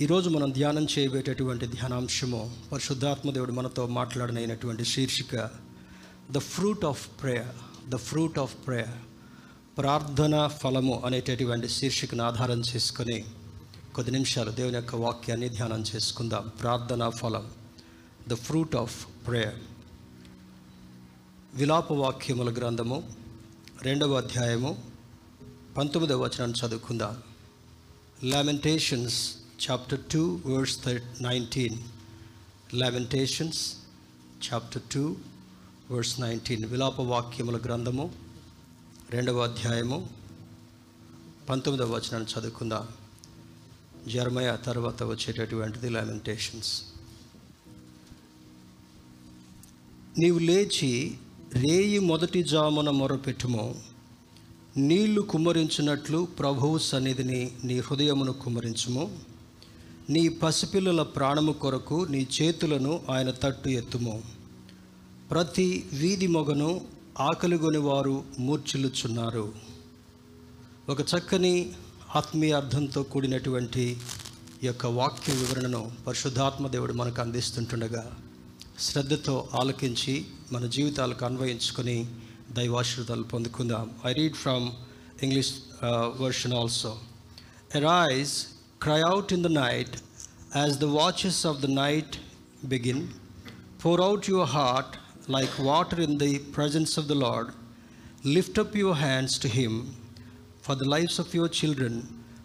ఈరోజు మనం ధ్యానం చేయబేటటువంటి ధ్యానాంశము పరిశుద్ధాత్మ దేవుడు మనతో మాట్లాడనైనటువంటి శీర్షిక the fruit of prayer the fruit of prayer ప్రార్థన ఫలము అనేటటువంటి శీర్షికను ఆధారం చేసుకొని కొద్ది నిమిషాలు దేవుని యొక్క వాక్యాన్ని ధ్యానం చేసుకుందాం. ప్రార్థన ఫలం ద ఫ్రూట్ ఆఫ్ ప్రేయర్ విలాప వాక్యముల గ్రంథము రెండవ అధ్యాయము పంతొమ్మిదవ వచనాన్ని చదువుకుందాం. Lamentations chapter 2 verse 19 Lamentations chapter 2 verse 19 విలాప వాక్యముల గ్రంథము రెండవ అధ్యాయము పంతొమ్మిదవ వచనాన్ని చదువుకుందాం. జర్మయ తర్వాత వచ్చేటటువంటిది లామెంటేషన్స్ నీవు లేచి రేయి మొదటి జామున మొరపెట్టుము. నీళ్ళు కుమ్మరించినట్లు ప్రభువు సన్నిధిని నీ హృదయమును కుమ్మరించుము. నీ పసిపిల్లల ప్రాణము కొరకు నీ చేతులను ఆయన తట్టు ఎత్తుము. ప్రతి వీధి మొగను ఆకలిగొని వారు మూర్ఛిల్లుచున్నారు. ఒక చక్కని ఆత్మీయ అర్థంతో కూడినటువంటి ఈ యొక్క వాక్య వివరణను పరిశుద్ధాత్మ దేవుడు మనకు అందిస్తుంటుండగా శ్రద్ధతో ఆలకించి మన జీవితాలకు అన్వయించుకొని దైవాశ్రుతాలు పొందుకుందాం. I read from English version also arise cry out in the night as the watches of the night begin pour out your heart like water in the presence of the Lord. Lift up your hands to Him for the lives of your children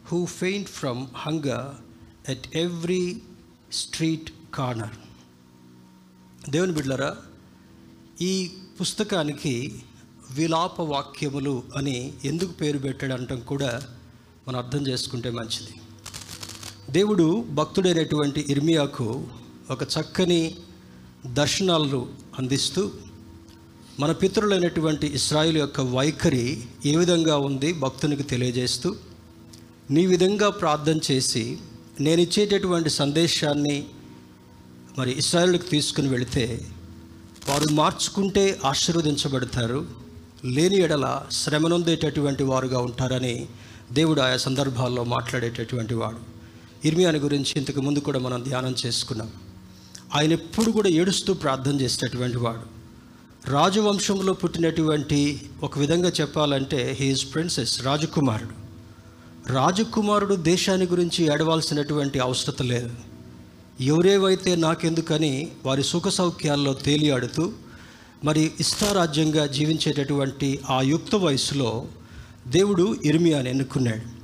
who faint from hunger at every street corner. దేవుని బిడ్డలరా ఈ పుస్తకానికి విలాప వాక్యములు అని ఎందుకు పేరు పెట్టడంటం కూడా మనం అర్థం చేసుకుంటే మంచిది దేవుడు భక్తుడైనటువంటి ఇర్మియాకు ఒక చక్కని దర్శనాలను అందిస్తూ మన పితరులైనటువంటి ఇస్రాయిల్ యొక్క వైఖరి ఏ విధంగా ఉంది భక్తునికి తెలియజేస్తూ నీ విధంగా ప్రార్థన చేసి నేను ఇచ్చేటటువంటి సందేశాన్ని మరి ఇస్రాయిల్కి తీసుకుని వెళితే వారు మార్చుకుంటే ఆశీర్వదించబడతారు లేని ఎడల శ్రమనొందేటటువంటి వారుగా ఉంటారని దేవుడు ఆయా సందర్భాల్లో మాట్లాడేటటువంటి వాడు. ఇర్మియాని గురించి ఇంతకు ముందు కూడా మనం ధ్యానం చేసుకున్నాం. ఆయన ఎప్పుడు కూడా ఏడుస్తూ ప్రార్థన చేసేటటువంటి వాడు. రాజవంశంలో పుట్టినటువంటి ఒక విధంగా చెప్పాలంటే హీఈస్ ప్రిన్సెస్ రాజకుమారుడు. రాజకుమారుడు దేశాన్ని గురించి ఏడవాల్సినటువంటి అవసరత లేదు. ఎవరేవైతే నాకెందుకని వారి సుఖ సౌఖ్యాల్లో తేలియాడుతూ మరి ఇష్టారాజ్యంగా జీవించేటటువంటి ఆ యుక్త వయసులో దేవుడు ఇర్మియాని ఎన్నుకున్నాడు.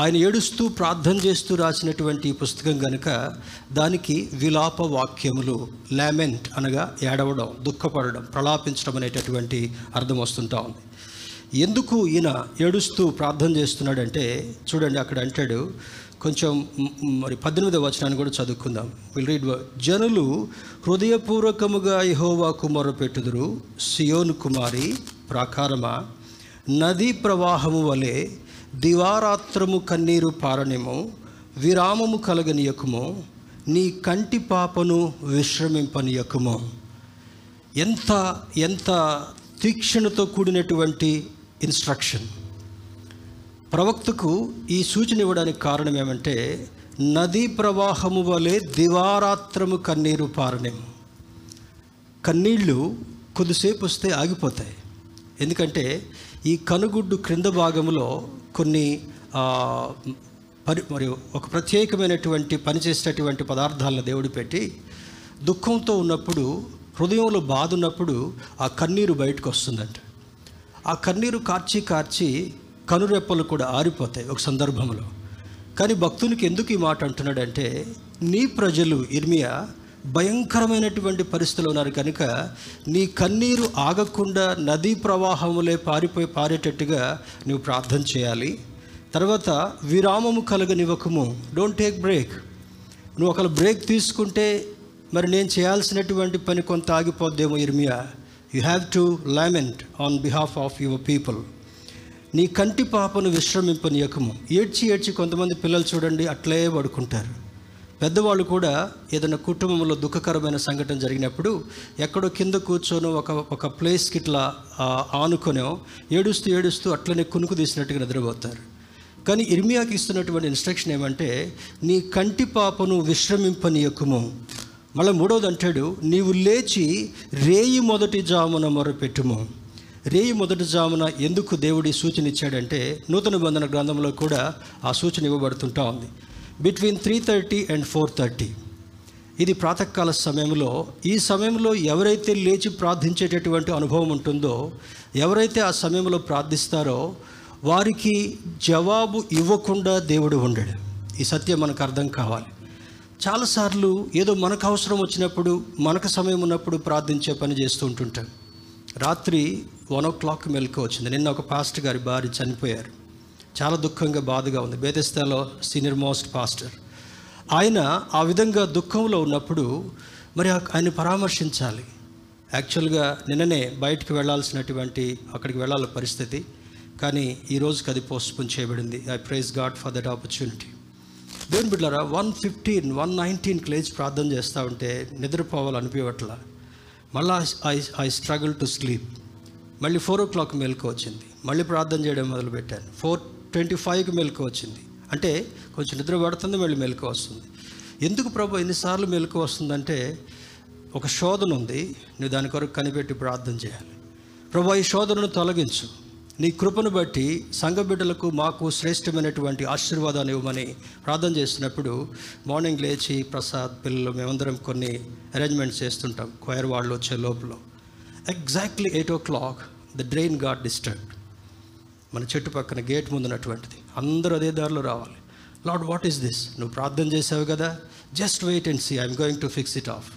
ఆయన ఏడుస్తూ ప్రార్థన చేస్తూ రాసినటువంటి ఈ పుస్తకం కనుక దానికి విలాప వాక్యములు లామెంట్ అనగా ఏడవడం దుఃఖపడడం ప్రలాపించడం అనేటటువంటి అర్థం వస్తుంటా ఉంది. ఎందుకు ఈయన ఏడుస్తూ ప్రార్థన చేస్తున్నాడంటే చూడండి అక్కడ అంటాడు కొంచెం మరి పద్దెనిమిదవ వచనాన్ని కూడా చదువుకుందాం. విల్ రీడ్ జనులు హృదయపూర్వకముగా యహోవా కుమారు పెట్టుదురు సియోను కుమారి ప్రాకారమా నదీ ప్రవాహము వలె దివారాత్రము కన్నీరు పారనిము విరామము కలగనీయకుము నీ కంటి పాపను విశ్రమింపనీయకుము. ఎంత ఎంత తీక్షణతో కూడినటువంటి ఇన్స్ట్రక్షన్. ప్రవక్తకు ఈ సూచన ఇవ్వడానికి కారణం ఏమంటే నదీ ప్రవాహము వలె దివారాత్రము కన్నీరు పారనేము. కన్నీళ్ళు కొద్దిసేపు వస్తే ఆగిపోతాయి. ఎందుకంటే ఈ కనుగుడ్డు క్రింద భాగంలో కొన్ని పరి మరి ఒక ప్రత్యేకమైనటువంటి పనిచేసేటటువంటి పదార్థాలను దేవుడు పెట్టి దుఃఖంతో ఉన్నప్పుడు హృదయంలో బాధ ఉన్నప్పుడు ఆ కన్నీరు బయటకు వస్తుందంట. ఆ కన్నీరు కార్చి కార్చి కనురెప్పలు కూడా ఆరిపోతాయి ఒక సందర్భంలో. కానీ భక్తునికి ఎందుకు ఈ మాట అంటున్నాడంటే నీ ప్రజలు ఇర్మియా భయంకరమైనటువంటి పరిస్థితులు ఉన్నారు. కనుక నీ కన్నీరు ఆగకుండా నదీ ప్రవాహములే పారిపోయి పారేటట్టుగా నువ్వు ప్రార్థన చేయాలి. తర్వాత విరామము కలగనివ్వకము. డోంట్ టేక్ బ్రేక్ నువ్వు ఒకవేళ బ్రేక్ తీసుకుంటే మరి నేను చేయాల్సినటువంటి పని కొంత ఆగిపోద్దేమో Irmiya. You have to lament on behalf of your people నీ కంటి పాపను విశ్రమింపనీయకము. ఏడ్చి ఏడ్చి కొంతమంది పిల్లలు చూడండి అట్లే పడుకుంటారు. పెద్దవాళ్ళు కూడా ఏదైనా కుటుంబంలో దుఃఖకరమైన సంఘటన జరిగినప్పుడు ఎక్కడో కింద కూర్చొని ఒక ఒక ప్లేస్కి ఇట్లా ఆ, ఆనుకొనో ఏడుస్తూ ఏడుస్తూ అట్లనే కునుకు తీసినట్టుగా నిద్రపోతారు. కానీ ఇర్మియాకి ఇస్తున్నటువంటి ఇన్స్ట్రక్షన్ ఏమంటే నీ కంటి పాపను విశ్రమింపనీయకుము. మళ్ళీ మూడవది అంటాడు నీవు లేచి రేయి మొదటి జామున మొరపెట్టుము. రేయి మొదటి జామున ఎందుకు దేవుడి సూచన ఇచ్చాడంటే నూతన బంధన గ్రంథంలో కూడా ఆ సూచన ఇవ్వబడుతుంటా ఉంది. Between three thirty and four thirty ఇది ప్రాతకాల సమయంలో. ఈ సమయంలో ఎవరైతే లేచి ప్రార్థించేటటువంటి అనుభవం ఉంటుందో ఎవరైతే ఆ సమయంలో ప్రార్థిస్తారో వారికి జవాబు ఇవ్వకుండా దేవుడు ఉండడు. ఈ సత్యం మనకు అర్థం కావాలి. చాలాసార్లు ఏదో మనకు అవసరం వచ్చినప్పుడు మనకు సమయం ఉన్నప్పుడు ప్రార్థించే పని చేస్తూ ఉంటుంటాం. రాత్రి వన్ ఓ క్లాక్ మెలకు వచ్చింది నిన్న ఒక పాస్ట్ గారి భార్య చనిపోయారు. చాలా దుఃఖంగా బాధగా ఉంది. బేతెస్తాలో సీనియర్ మోస్ట్ పాస్టర్. ఆయన ఆ విధంగా దుఃఖంలో ఉన్నప్పుడు మరి ఆ- ఆయన పరామర్శించాలి. యాక్చువల్గా నిన్ననే బయటికి వెళ్ళాల్సినటువంటి అక్కడికి వెళ్ళాల పరిస్థితి. కానీ ఈ రోజుకి అది పోస్ట్పోన్ చేయబడింది. I praise God for that opportunity. దేవుని బిడ్డారా వన్ ఫిఫ్టీన్ వన్ నైన్టీన్కి లేచి ప్రార్థన చేస్తూ ఉంటే నిద్రపోవాలనిపించట్ల. మళ్ళీ I I struggle to sleep. మళ్ళీ ఫోర్ ఓ క్లాక్ మెలకు వచ్చింది మళ్ళీ ప్రార్థన చేయడం మొదలుపెట్టాను. ఫోర్ ట్వంటీ ఫైవ్కి మెలకు వచ్చింది. అంటే కొంచెం నిద్ర పడుతుంది మళ్ళీ మెలకు వస్తుంది. ఎందుకు ప్రభు ఎన్నిసార్లు మెలకు వస్తుందంటే ఒక శోధన ఉంది. నువ్వు దాని కొరకు కనిపెట్టి ప్రార్థన చేయాలి. ప్రభు ఈ శోధనను తొలగించు. నీ కృపను బట్టి సంఘ బిడ్డలకు మాకు శ్రేష్టమైనటువంటి ఆశీర్వాదాన్ని ఇవ్వమని ప్రార్థన చేసినప్పుడు మార్నింగ్ లేచి ప్రసాద్ పిల్లలు మేమందరం కొన్ని అరేంజ్మెంట్స్ చేస్తుంటాం. క్వైర్ వాళ్ళు వచ్చే లోపల. Exactly eight o'clock the drain got disturbed మన చెట్టు పక్కన గేట్ ముందున్నటువంటిది. అందరూ అదే దారిలో రావాలి. లార్డ్ వాట్ ఈస్ దిస్ నువ్వు ప్రార్థన చేసావు కదా? Just wait and see I'm going to fix it off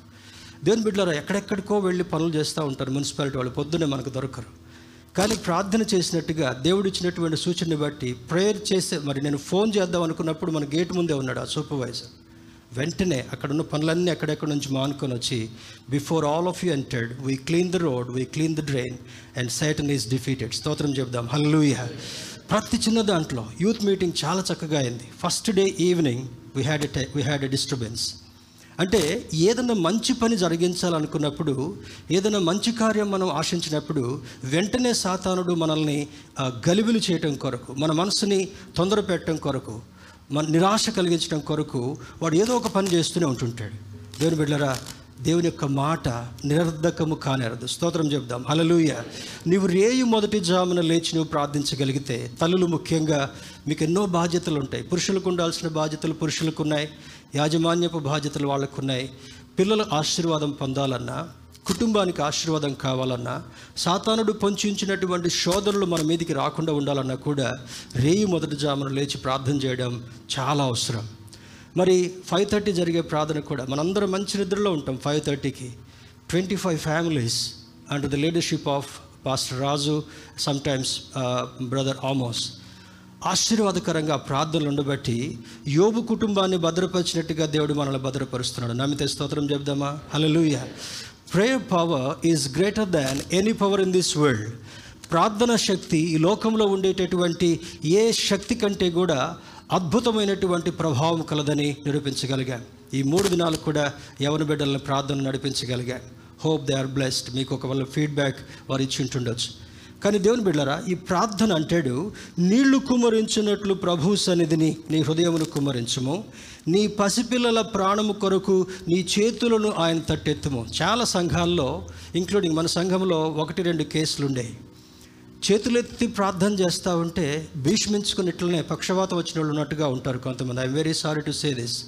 దేవుని బిడ్డలారా ఎక్కడెక్కడికో వెళ్ళి పనులు చేస్తూ ఉంటారు మున్సిపాలిటీ వాళ్ళు. పొద్దున్నే మనకు దొరకరు. కానీ ప్రార్థన చేసినట్టుగా దేవుడు ఇచ్చినటువంటి సూచనని బట్టి ప్రేయర్ చేసే మరి నేను ఫోన్ చేద్దాం అనుకున్నప్పుడు మన గేట్ ముందే ఉన్నాడు ఆ సూపర్వైజర్ వెంటనే అక్కడ ఉన్న పనులన్నీ ఎక్కడెక్కడ నుంచి మానుకొని వచ్చి before all of you entered we clean the road we clean the drain and Satan is defeated స్తోత్రం చెప్దాం హల్లూయ ప్రతి చిన్న దాంట్లో యూత్ మీటింగ్ చాలా చక్కగా అయింది. First day evening we had a we had a disturbance అంటే ఏదైనా మంచి పని జరిగించాలనుకున్నప్పుడు ఏదైనా మంచి కార్యం మనం ఆశించినప్పుడు వెంటనే సాతానుడు మనల్ని గలుబులు చేయటం కొరకు మన మనసుని తొందర పెట్టడం కొరకు మన నిరాశ కలిగించడం కొరకు వాడు ఏదో ఒక పని చేస్తూనే ఉంటుంటాడు. దేవుని బిడ్డరా దేవుని యొక్క మాట నిరర్ధకము కానేరదు. స్తోత్రం చెప్దాం హలలుయ నీవు రేయు మొదటి జామున లేచి నువ్వు ప్రార్థించగలిగితే తల్లులు ముఖ్యంగా మీకు ఎన్నో బాధ్యతలు ఉంటాయి. పురుషులకు ఉండాల్సిన బాధ్యతలు పురుషులకు ఉన్నాయి. యాజమాన్యపు బాధ్యతలు వాళ్ళకు ఉన్నాయి. పిల్లల ఆశీర్వాదం పొందాలన్నా కుటుంబానికి ఆశీర్వాదం కావాలన్నా సాతానుడు పొంచించినటువంటి శోధనలు మన మీదికి రాకుండా ఉండాలన్నా కూడా రేయి మొదటి జామున లేచి ప్రార్థన చేయడం చాలా అవసరం. మరి ఫైవ్ థర్టీ జరిగే ప్రార్థన కూడా మనందరం మంచి నిద్రలో ఉంటాం ఫైవ్ థర్టీకి. Twenty five families and the leadership of pastor Raju sometimes brother Amos ఆశీర్వాదకరంగా ప్రార్థనలు ఉండబట్టి యోబు కుటుంబాన్ని భద్రపరిచినట్టుగా దేవుడు మనల్ని భద్రపరుస్తున్నాడు. నమ్మితే స్తోత్రం చెప్దామా hallelujah prayer power is greater than any power in this world ప్రార్థన శక్తి ఈ లోకంలో ఉండేటటువంటి ఏ శక్తి కంటే కూడా అద్భుతమైనటువంటి ప్రభావం కలదని నిరూపించగలిగాం. ఈ మూడు దినాలు కూడా యవన బిడ్డలను ప్రార్థన నడిపించగలిగాం. హోప్ దే ఆర్ బ్లెస్డ్ మీకు ఒకవేళ ఫీడ్బ్యాక్ వారు ఇచ్చి ఉంటుండొచ్చు. కానీ దేవుని బిడ్డరా ఈ ప్రార్థన అంటాడు నీళ్ళు కుమ్మరించినట్లు ప్రభు సన్నిధిని నీ హృదయమును కుమరించము నీ పసిపిల్లల ప్రాణము కొరకు నీ చేతులను ఆయన తట్టెత్తుము. చాలా సంఘాల్లో ఇంక్లూడింగ్ మన సంఘంలో ఒకటి రెండు కేసులు ఉండేవి చేతులెత్తి ప్రార్థన చేస్తూ ఉంటే భీష్మించుకుని ఇట్లనే పక్షవాతం వచ్చిన వాళ్ళు ఉన్నట్టుగా ఉంటారు కొంతమంది. I'm very sorry to say this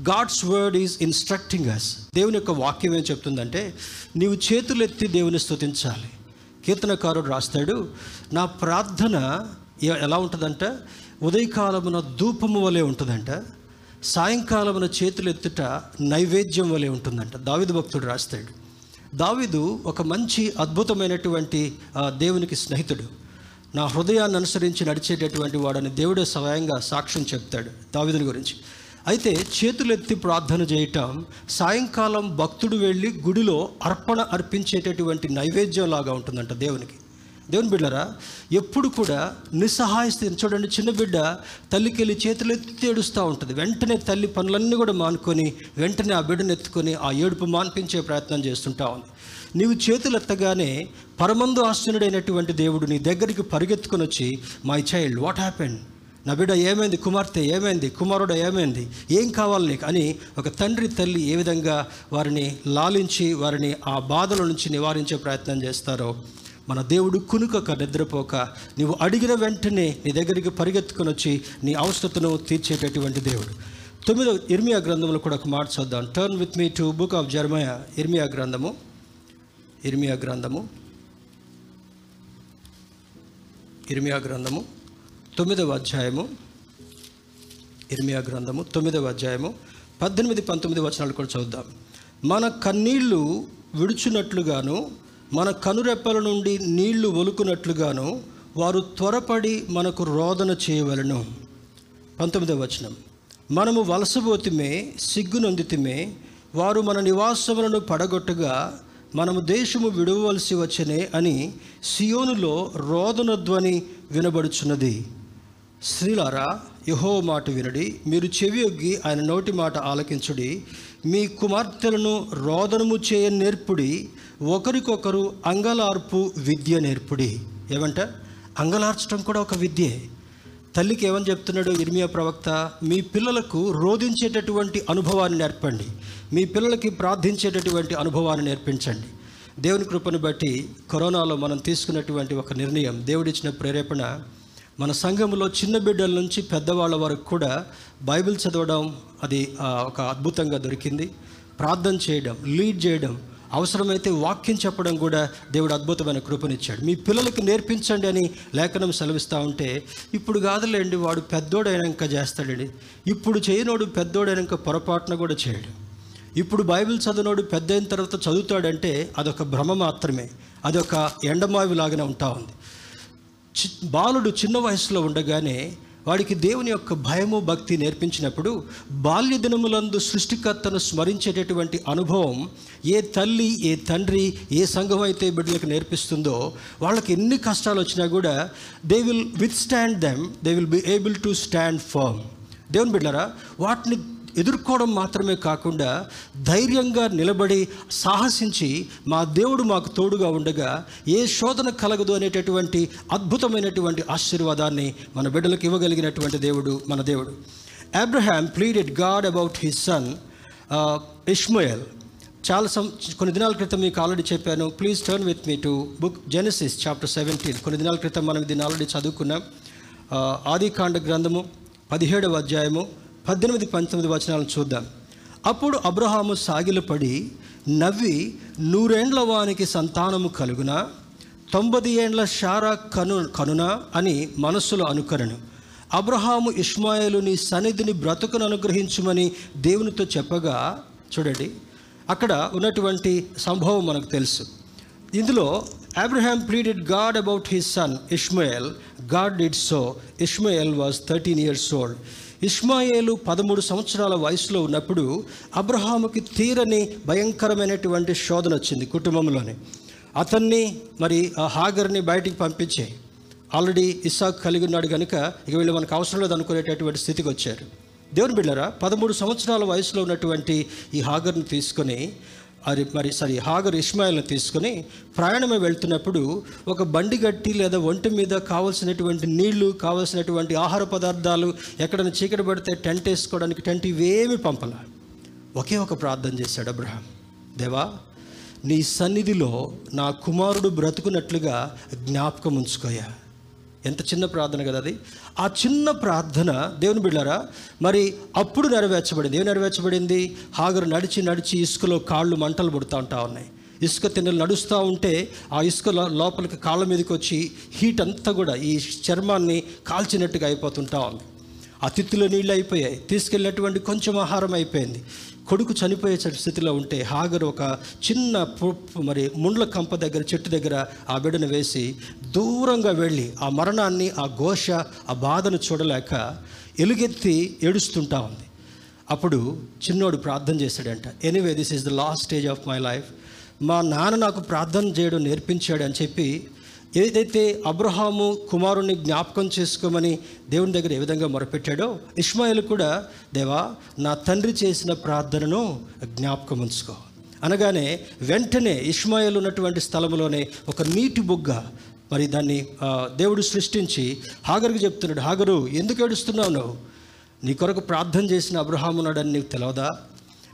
God's word is instructing us దేవుని యొక్క వాక్యం ఏం చెప్తుందంటే నీవు చేతులెత్తి దేవుని స్థుతించాలి కీర్తనకారుడు రాస్తాడు నా ప్రార్థన ఎలా ఉంటుందంట? ఉదయకాలమున ధూపము వలె ఉంటుందంట. సాయంకాలమున చేతులు ఎత్తుట నైవేద్యం వలె ఉంటుందంట. దావిదు భక్తుడు రాస్తాడు. దావిదు ఒక మంచి అద్భుతమైనటువంటి దేవునికి స్నేహితుడు. నా హృదయాన్ని అనుసరించి నడిచేటటువంటి వాడని దేవుడే స్వయంగా సాక్ష్యం చెప్తాడు దావిదుని గురించి. అయితే చేతులెత్తి ప్రార్థన చేయటం సాయంకాలం భక్తుడు వెళ్ళి గుడిలో అర్పణ అర్పించేటటువంటి నైవేద్యం లాగా ఉంటుందంట దేవునికి. దేవుని బిడ్డరా ఎప్పుడు కూడా నిస్సహాయ స్థితి చూడండి చిన్న బిడ్డ తల్లికి వెళ్ళి చేతులు ఎత్తి ఏడుస్తూ ఉంటుంది. వెంటనే తల్లి పనులన్నీ కూడా మానుకొని వెంటనే ఆ బిడ్డను ఎత్తుకొని ఆ ఏడుపు మాన్పించే ప్రయత్నం చేస్తుంటా ఉంది. నీవు చేతులు ఎత్తగానే పరమందు ఆశ్చర్యుడైనటువంటి దేవుడు నీ దగ్గరికి పరిగెత్తుకొని వచ్చి మై చైల్డ్ వాట్ హ్యాపెండ్ నా బిడ్డ ఏమైంది? కుమార్తె ఏమైంది? కుమారుడు ఏమైంది? ఏం కావాలి నీకు? అని ఒక తండ్రి తల్లి ఏ విధంగా వారిని లాలించి వారిని ఆ బాధల నుంచి నివారించే ప్రయత్నం చేస్తారో మన దేవుడు కునుకక నిద్రపోక. నీవు అడిగిన వెంటనే నీ దగ్గరికి పరిగెత్తుకొని వచ్చి నీ అవసరతను తీర్చేటటువంటి దేవుడు. తొమ్మిదో ఇర్మియా గ్రంథంలో కూడా ఒక మాట చూద్దాం turn with me to book of Jeremiah Irmiya గ్రంథము. ఇర్మియా గ్రంథము. ఇర్మియా గ్రంథము. తొమ్మిదవ అధ్యాయము. ఇర్మియా గ్రంథము. తొమ్మిదవ అధ్యాయము. పద్దెనిమిది పంతొమ్మిది వచనాలు కూడా చూద్దాం మన కన్నీళ్ళు విడుచునట్లుగాను మన కనురెప్పల నుండి నీళ్ళు ఒలుకున్నట్లుగాను వారు త్వరపడి మనకు రోదన చేయవలను. పంతొమ్మిదవ వచనం. మనము వలసబోతిమే సిగ్గునందితిమే వారు మన నివాసములను పడగొట్టగా మనము దేశము విడవలసి వచ్చనే అని సియోనులో రోదన ధ్వని వినబడుచున్నది. శ్రీలారా యహో మాట వినడి. మీరు చెవి ఒగ్గి ఆయన నోటి మాట ఆలకించుడి. మీ కుమార్తెలను రోదనము చేయ నేర్పుడి ఒకరికొకరు అంగలార్పు విద్య నేర్పుడి. ఏమంట అంగలార్చడం కూడా ఒక విద్యే. తల్లికి ఏమని చెప్తున్నాడు ఇర్మియా ప్రవక్త? మీ పిల్లలకు రోధించేటటువంటి అనుభవాన్ని నేర్పండి. మీ పిల్లలకి ప్రార్థించేటటువంటి అనుభవాన్ని నేర్పించండి. దేవుని కృపను బట్టి కరోనాలో మనం తీసుకున్నటువంటి ఒక నిర్ణయం దేవుడిచ్చిన ప్రేరేపణ. మన సంఘంలో చిన్న బిడ్డల నుంచి పెద్దవాళ్ళ వరకు కూడా బైబిల్ చదవడం అది ఒక అద్భుతంగా దొరికింది. ప్రార్థన చేయడం లీడ్ చేయడం అవసరమైతే వాక్యం చెప్పడం కూడా దేవుడు అద్భుతమైన కృపనిచ్చాడు. మీ పిల్లలకి నేర్పించండి అని లేఖనం సెలవిస్తూ ఉంటే ఇప్పుడు కాదులేండి వాడు పెద్దోడైనాక చేస్తాడండి. ఇప్పుడు చేయనోడు పెద్దోడైనాక పొరపాటున కూడా చేయడు. ఇప్పుడు బైబిల్ చదివినోడు పెద్ద అయిన తర్వాత చదువుతాడంటే అదొక భ్రమ మాత్రమే. అదొక ఎండమావిలాగానే ఉంటా ఉంది. చి బాలుడు చిన్న వయసులో ఉండగానే వాడికి దేవుని యొక్క భయము భక్తి నేర్పించినప్పుడు బాల్య దినములందు సృష్టికర్తను స్మరించేటటువంటి అనుభవం ఏ తల్లి ఏ తండ్రి ఏ సంఘం అయితే బిడ్డలకు నేర్పిస్తుందో వాళ్ళకి ఎన్ని కష్టాలు వచ్చినా కూడా they will withstand them they will be able to stand firm దేవుని బిడ్డరా వాటిని ఎదుర్కోవడం మాత్రమే కాకుండా ధైర్యంగా నిలబడి సాహసించి మా దేవుడు మాకు తోడుగా ఉండగా ఏ శోధన కలగదు అనేటటువంటి అద్భుతమైనటువంటి ఆశీర్వాదాన్ని మన బిడ్డలకు ఇవ్వగలిగినటువంటి దేవుడు మన దేవుడు. Abraham pleaded God about his son Ishmael చాలా సం కొన్ని దినాల క్రితం మీకు ఆల్రెడీ చెప్పాను. Please turn with me to book Genesis chapter seventeen కొన్ని దినాల క్రితం మనం దీన్ని ఆల్రెడీ చదువుకున్నాం. Uh, ఆదికాండ గ్రంథము పదిహేడవ అధ్యాయము పద్దెనిమిది పంతొమ్మిది వచనాలను చూద్దాం. అప్పుడు అబ్రహాము సాగిలపడి నవ్వి నూరేండ్ల వానికి సంతానము కలుగున? తొంభై ఏండ్ల షారా కను కనున? అని మనస్సులో అనుకరణ. అబ్రహాము ఇస్మాయిలు నీ సన్నిధిని బ్రతుకును అనుగ్రహించుమని దేవునితో చెప్పగా చూడండి అక్కడ ఉన్నటువంటి సంభవం మనకు తెలుసు. ఇందులో Abraham pleaded God about his son Ishmael God did so Ishmael was thirteen years old Ismayelu పదమూడు సంవత్సరాల వయసులో ఉన్నప్పుడు అబ్రహాముకి తీరని భయంకరమైనటువంటి శోధన వచ్చింది కుటుంబంలోనే. అతన్ని మరి ఆ హాగర్ని బయటికి పంపించే ఆల్రెడీ ఇస్సాక్ కలిగి ఉన్నాడు కనుక ఇక వీళ్ళు మనకు అవసరం లేదు అనుకునేటటువంటి స్థితికి వచ్చారు. దేవుని బిళ్ళరా పదమూడు సంవత్సరాల వయసులో ఉన్నటువంటి ఈ హాగర్ని తీసుకొని అది మరి సారీ హాగర్ ఇస్మాయిల్ని తీసుకొని ప్రయాణమే వెళ్తున్నప్పుడు ఒక బండి గట్టి లేదా ఒంటి మీద కావలసినటువంటి నీళ్ళు కావలసినటువంటి ఆహార పదార్థాలు ఎక్కడైనా చీకటి పడితే టెంట్ వేసుకోవడానికి టెంట్ ఇవేమి పంపల. ఒకే ఒక ప్రార్థన చేశాడు అబ్రహాం. దేవా నీ సన్నిధిలో నా కుమారుడు బ్రతుకున్నట్లుగా జ్ఞాపకం ఉంచుకోయా. ఎంత చిన్న ప్రార్థన కదా అది? ఆ చిన్న ప్రార్థన దేవుని బిళ్ళారా మరి అప్పుడు నెరవేర్చబడింది. ఏం నెరవేర్చబడింది? హాగరు నడిచి నడిచి ఇసుకలో కాళ్ళు మంటలు పుడుతూ ఉంటా ఉన్నాయి. ఇసుక తిన్నలు నడుస్తూ ఉంటే ఆ ఇసుక లోపలికి కాళ్ళ మీదకి వచ్చి హీట్ అంతా కూడా ఈ చర్మాన్ని కాల్చినట్టుగా అయిపోతుంటా ఉంది. ఆ తిత్తులో నీళ్ళు అయిపోయాయి. తీసుకెళ్ళినటువంటి కొంచెం ఆహారం అయిపోయింది. కొడుకు చనిపోయే స్థితిలో ఉంటే హాగర్ ఒక చిన్న మరి ముండ్ల కంప దగ్గర చెట్టు దగ్గర ఆ బిడ్డను వేసి దూరంగా వెళ్ళి ఆ మరణాన్ని ఆ ఘోష ఆ బాధను చూడలేక ఎలుగెత్తి ఏడుస్తుంటా ఉంది. అప్పుడు చిన్నోడు ప్రార్థన చేశాడంట anyway this is the last stage of my life మా నాన్న నాకు ప్రార్థన చేయడం నేర్పించాడు అని చెప్పి ఏదైతే అబ్రహాము కుమారుణ్ణి జ్ఞాపకం చేసుకోమని దేవుని దగ్గర ఏ విధంగా మొరపెట్టాడో ఇస్మాయిల్ కూడా దేవా నా తండ్రి చేసిన ప్రార్థనను జ్ఞాపకం ఉంచుకో. అనగానే వెంటనే ఇస్మాయిల్ ఉన్నటువంటి స్థలంలోనే ఒక నీటి బుగ్గ మరి దాన్ని దేవుడు సృష్టించి హాగరుకు చెప్తున్నాడు హాగరు ఎందుకు ఏడుస్తున్నావు నువ్వు? నీ కొరకు ప్రార్థన చేసిన అబ్రహాం ఉన్నాడని నీకు తెలవదా?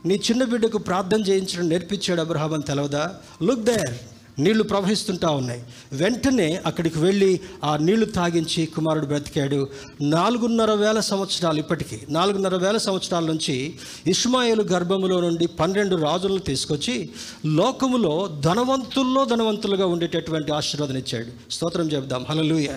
నీ చిన్న బిడ్డకు ప్రార్థన చేయించడం నేర్పించాడు అబ్రహాం అని తెలవదా? లుక్ దేర్ నీళ్ళు ప్రవహిస్తుంటా ఉన్నాయి. వెంటనే అక్కడికి వెళ్ళి ఆ నీళ్ళు తాగించి కుమారుడు బ్రతికాడు. నాలుగున్నర వేల సంవత్సరాలు ఇప్పటికీ నాలుగున్నర వేల సంవత్సరాల నుంచి ఇస్మాయిలు గర్భములో నుండి పన్నెండు రాజులను తీసుకొచ్చి లోకములో ధనవంతుల్లో ధనవంతులుగా ఉండేటటువంటి ఆశీర్వాదం ఇచ్చాడు. స్తోత్రం చెబుదాం. హలలుయ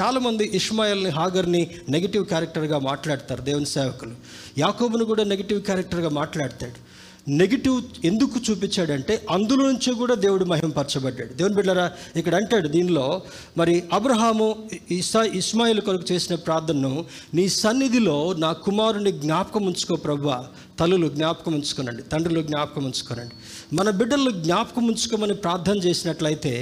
చాలామంది ఇస్మాయిల్ని హాగర్ని నెగిటివ్ క్యారెక్టర్గా మాట్లాడతారు దేవుని సేవకులు. యాకోబును కూడా నెగిటివ్ క్యారెక్టర్గా మాట్లాడతాడు. నెగిటివ్ ఎందుకు చూపించాడంటే అందులో నుంచి కూడా దేవుడు మహింపరచబడ్డాడు. దేవుని బిడ్డరా ఇక్కడ అంటాడు దీనిలో మరి అబ్రహాము ఇసా ఇస్మాయిల్ కొరకు చేసిన ప్రార్థనను నీ సన్నిధిలో నా కుమారుని జ్ఞాపకం ఉంచుకో ప్రభా. తల్లులు జ్ఞాపకం ఉంచుకోనండి తండ్రులు జ్ఞాపకం ఉంచుకోనండి. మన బిడ్డలు జ్ఞాపకం ఉంచుకోమని ప్రార్థన చేసినట్లయితే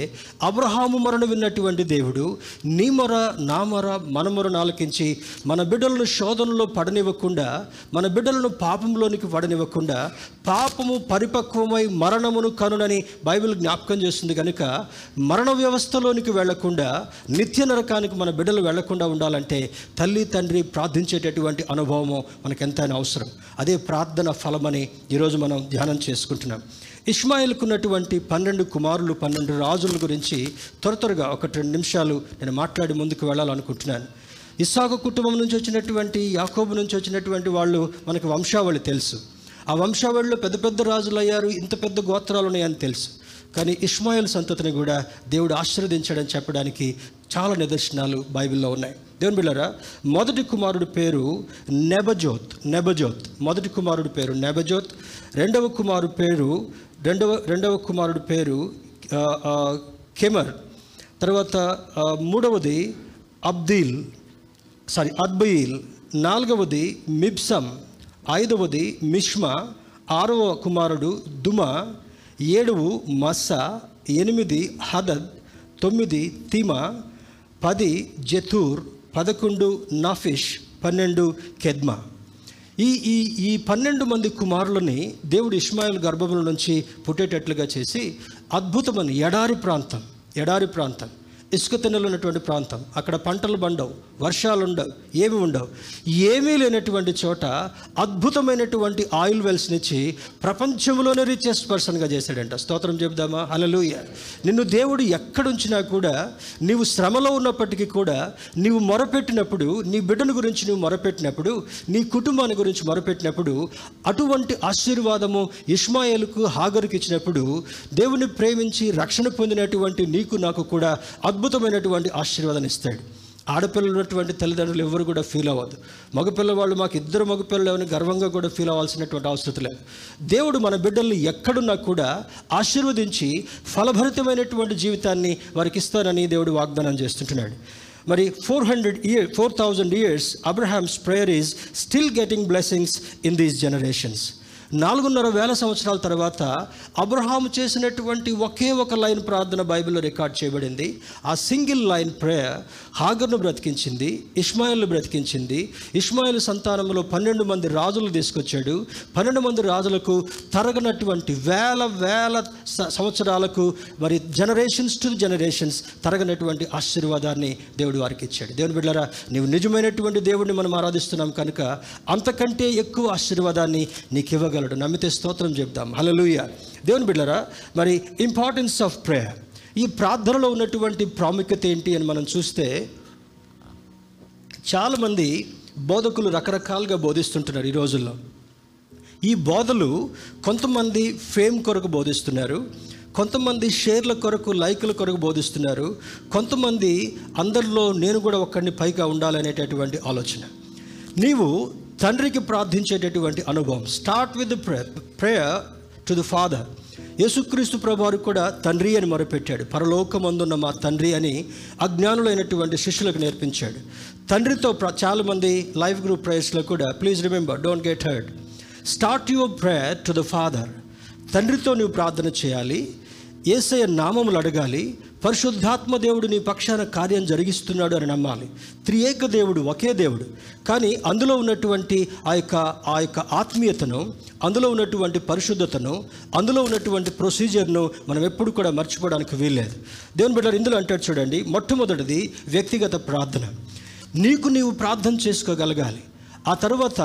అబ్రహాము మొరను విన్నటువంటి దేవుడు నీ మొర నా మొర మన మొరను ఆలకించి మన బిడ్డలను శోధనలో పడనివ్వకుండా మన బిడ్డలను పాపంలోనికి పడనివ్వకుండా పాపము పరిపక్వమై మరణమును కనునని బైబిల్ జ్ఞాపకం చేస్తుంది కనుక మరణ వ్యవస్థలోనికి వెళ్ళకుండా నిత్య నరకానికి మన బిడ్డలు వెళ్ళకుండా ఉండాలంటే తల్లి తండ్రి ప్రార్థించేటటువంటి అనుభవము మనకు ఎంతైనా అవసరం. అదే ప్రార్థన ఫలమని ఈరోజు మనం ధ్యానం చేసుకుంటున్నాం. ఇస్మాయిల్కు ఉన్నటువంటి పన్నెండు కుమారులు పన్నెండు రాజుల గురించి త్వర త్వరగా ఒక రెండు నిమిషాలు నేను మాట్లాడి ముందుకు వెళ్ళాలనుకుంటున్నాను. ఇస్సాకు కుటుంబం నుంచి వచ్చినటువంటి యాకోబు నుంచి వచ్చినటువంటి వాళ్ళు మనకు వంశావళి తెలుసు. ఆ వంశావళిలో పెద్ద పెద్ద రాజులు అయ్యారు ఇంత పెద్ద గోత్రాలు ఉన్నాయని తెలుసు. కానీ ఇస్మాయిల్ సంతతిని కూడా దేవుడు ఆశీర్వదించాడని చెప్పడానికి చాలా నిదర్శనాలు బైబిల్లో ఉన్నాయి. దేవుని బిళ్ళరా మొదటి కుమారుడి పేరు నెబజోత్ నెబజోత్. మొదటి కుమారుడి పేరు నెబజోత్ రెండవ కుమారుడు పేరు రెండవ రెండవ కుమారుడి పేరు కెమర్. తర్వాత మూడవది అబ్దీల్ సారీ అద్బయిల్. నాలుగవది మిబ్సం ఐదవది మిష్మా. ఆరవ కుమారుడు దుమా. ఏడువు మస్స ఎనిమిది హదద్ తొమ్మిది తిమ పది జతూర్ పదకొండు నాఫిష్ పన్నెండు కెద్మ. ఈ ఈ ఈ పన్నెండు మంది కుమారులని దేవుడు ఇస్మాయిల్ గర్భముల నుంచి పుట్టేటట్లుగా చేసి అద్భుతమైన ఎడారి ప్రాంతం ఎడారి ప్రాంతం. ఇసుక తిన్నెలు ఉన్నటువంటి ప్రాంతం. అక్కడ పంటలు పండవు వర్షాలు ఉండవు ఏమి ఉండవు. ఏమీ లేనటువంటి చోట అద్భుతమైనటువంటి ఆయిల్ వెల్స్నిచ్చి ప్రపంచంలోనే రిచెస్ట్ పర్సన్గా చేశాడంట. స్తోత్రం చెబుదామా? హలలుయ నిన్ను దేవుడు ఎక్కడుంచినా కూడా నీవు శ్రమలో ఉన్నప్పటికీ కూడా నీవు మొరపెట్టినప్పుడు నీ బిడ్డను గురించి నువ్వు మొరపెట్టినప్పుడు నీ కుటుంబాన్ని గురించి మొరపెట్టినప్పుడు అటువంటి ఆశీర్వాదము ఇస్మాయిల్కు హాగరుకి ఇచ్చినప్పుడు దేవుని ప్రేమించి రక్షణ పొందినటువంటి నీకు నాకు కూడా అద్భుతమైనటువంటి ఆశీర్వాదాన్ని ఇస్తాడు. ఆడపిల్లలు ఉన్నటువంటి తల్లిదండ్రులు ఎవరు కూడా ఫీల్ అవ్వదు మగపిల్లవాళ్ళు మాకు ఇద్దరు మగపిల్లలు అని గర్వంగా కూడా ఫీల్ అవ్వాల్సినటువంటి అవసరం లేదు. దేవుడు మన బిడ్డల్ని ఎక్కడున్నా కూడా ఆశీర్వదించి ఫలభరితమైనటువంటి జీవితాన్ని వారికి ఇస్తానని దేవుడు వాగ్దానం చేస్తుంటున్నాడు. మరి four hundred year four thousand years Abraham's prayer is still getting blessings in these generations నాలుగున్నర వేల సంవత్సరాల తర్వాత అబ్రహాము చేసినటువంటి ఒకే ఒక లైన్ ప్రార్థన బైబిల్లో రికార్డ్ చేయబడింది. ఆ సింగిల్ లైన్ ప్రేయర్ హాగర్ను బ్రతికించింది ఇస్మాయిల్ను బ్రతికించింది. ఇస్మాయిల్ సంతానంలో పన్నెండు మంది రాజులు తీసుకొచ్చాడు. పన్నెండు మంది రాజులకు తరగనటువంటి వేల వేల సంవత్సరాలకు మరి జనరేషన్స్ టు జనరేషన్స్ తరగనటువంటి ఆశీర్వాదాన్ని దేవుడు వారికి ఇచ్చాడు. దేవుని బిడ్డారా నీవు నిజమైనటువంటి దేవుడిని మనం ఆరాధిస్తున్నాం కనుక అంతకంటే ఎక్కువ ఆశీర్వాదాన్ని నీకు చేయగలడు. నమ్మితే స్తోత్రం చెప్దాం. హలలుయ దేవుని బిడ్డరా మరి ఇంపార్టెన్స్ ఆఫ్ ప్రేయర్ ఈ ప్రార్థనలో ఉన్నటువంటి ప్రాముఖ్యత ఏంటి అని మనం చూస్తే చాలామంది బోధకులు రకరకాలుగా బోధిస్తుంటున్నారు ఈ రోజుల్లో. ఈ బోధలు కొంతమంది ఫేమ్ కొరకు బోధిస్తున్నారు కొంతమంది షేర్ల కొరకు లైకుల కొరకు బోధిస్తున్నారు కొంతమంది అందరిలో నేను కూడా ఒక్కడిని పైగా ఉండాలనేటటువంటి ఆలోచన. నీవు తండ్రికి ప్రార్థించేటటువంటి అనుభవం. Start with prayer prayer to the father యేసుక్రీస్తు ప్రభువారు కూడా తండ్రి అని మొరపెట్టాడు. పరలోకమందున్న మా తండ్రి అని అజ్ఞానులైనటువంటి శిష్యులకు నేర్పించాడు. తండ్రితో ప్ర- చాలామంది లైఫ్ గ్రూప్ ప్రేయర్స్లో కూడా please remember don't get hurt start your prayer to the father తండ్రితో నువ్వు ప్రార్థన చేయాలి. ఏసయ నామములు అడగాలి పరిశుద్ధాత్మ దేవుడు నీ పక్షాన కార్యం జరిగిస్తున్నాడు అని నమ్మాలి. త్రియేక దేవుడు ఒకే దేవుడు. కానీ అందులో ఉన్నటువంటి ఆ యొక్క ఆ యొక్క ఆత్మీయతను అందులో ఉన్నటువంటి పరిశుద్ధతను అందులో ఉన్నటువంటి ప్రొసీజర్ను మనం ఎప్పుడు కూడా మర్చిపోవడానికి వీల్లేదు. దేవుని బిడ్డ ఇందులో అంటాడు చూడండి మొట్టమొదటిది వ్యక్తిగత ప్రార్థన. నీకు నీవు ప్రార్థన చేసుకోగలగాలి. ఆ తర్వాత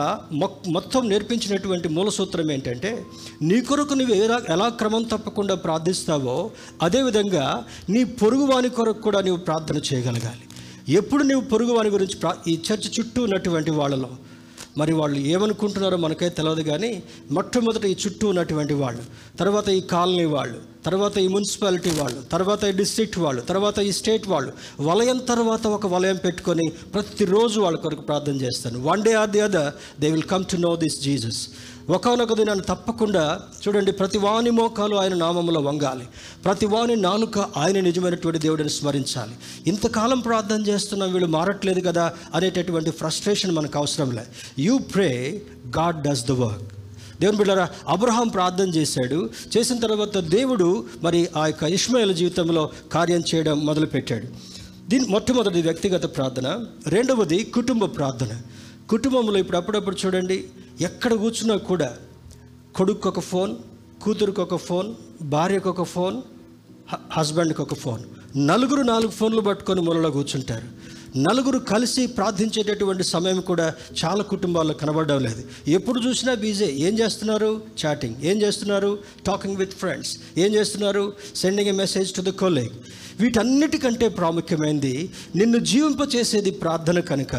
మొత్తం నేర్పించినటువంటి మూల సూత్రం ఏంటంటే నీ కొరకు నువ్వు ఎలా ఎలా క్రమం తప్పకుండా ప్రార్థిస్తావో అదేవిధంగా నీ పొరుగువాని కొరకు కూడా నీవు ప్రార్థన చేయగలగాలి. ఎప్పుడు నీవు పొరుగువాని గురించి ప్రా ఈ చర్చ చుట్టూ ఉన్నటువంటి వాళ్ళలో మరి వాళ్ళు ఏమనుకుంటున్నారో మనకే తెలియదు కానీ మొట్టమొదట ఈ చుట్టూ ఉన్నటువంటి వాళ్ళు తర్వాత ఈ కాలనీ వాళ్ళు తర్వాత ఈ మున్సిపాలిటీ వాళ్ళు తర్వాత ఈ డిస్ట్రిక్ట్ వాళ్ళు తర్వాత ఈ స్టేట్ వాళ్ళు వలయం తర్వాత ఒక వలయం పెట్టుకొని ప్రతిరోజు వాళ్ళ కొరకు ప్రార్థన చేస్తాను. One day or the other they will come to know this Jesus. ఒకనొక దినాన్ని తప్పకుండా చూడండి ప్రతి వాని మోకాలు ఆయన నామంలో వంగాలి. ప్రతి వాని నాలుక ఆయన నిజమైనటువంటి దేవుడిని స్మరించాలి. ఇంతకాలం ప్రార్థన చేస్తున్నాం వీళ్ళు మారట్లేదు కదా అనేటటువంటి ఫ్రస్ట్రేషన్ మనకు అవసరం లేదు you pray God does the work దేవుని బిడ్డారా అబ్రహాం ప్రార్థన చేశాడు. చేసిన తర్వాత దేవుడు మరి ఆ యొక్క ఇష్మాయిల జీవితంలో కార్యం చేయడం మొదలుపెట్టాడు. దీని మొట్టమొదటి వ్యక్తిగత ప్రార్థన. రెండవది కుటుంబ ప్రార్థన. కుటుంబంలో ఇప్పుడు అప్పుడప్పుడు చూడండి ఎక్కడ కూర్చున్నా కూడా కొడుకు ఒక ఫోన్ కూతురుకు ఒక ఫోన్ భార్యకు ఒక ఫోన్ హస్బెండ్కి ఒక ఫోన్. నలుగురు నాలుగు ఫోన్లు పట్టుకొని మూలలో కూర్చుంటారు. నలుగురు కలిసి ప్రార్థించేటటువంటి సమయం కూడా చాలా కుటుంబాల్లో కనబడడం లేదు. ఎప్పుడు చూసినా బీజే. ఏం చేస్తున్నారు? చాటింగ్. ఏం చేస్తున్నారు? Talking with friends. ఏం చేస్తున్నారు? Sending a message to the colleague. వీటన్నిటికంటే ప్రాముఖ్యమైనది నిన్ను జీవింపచేసేది ప్రార్థన కనుక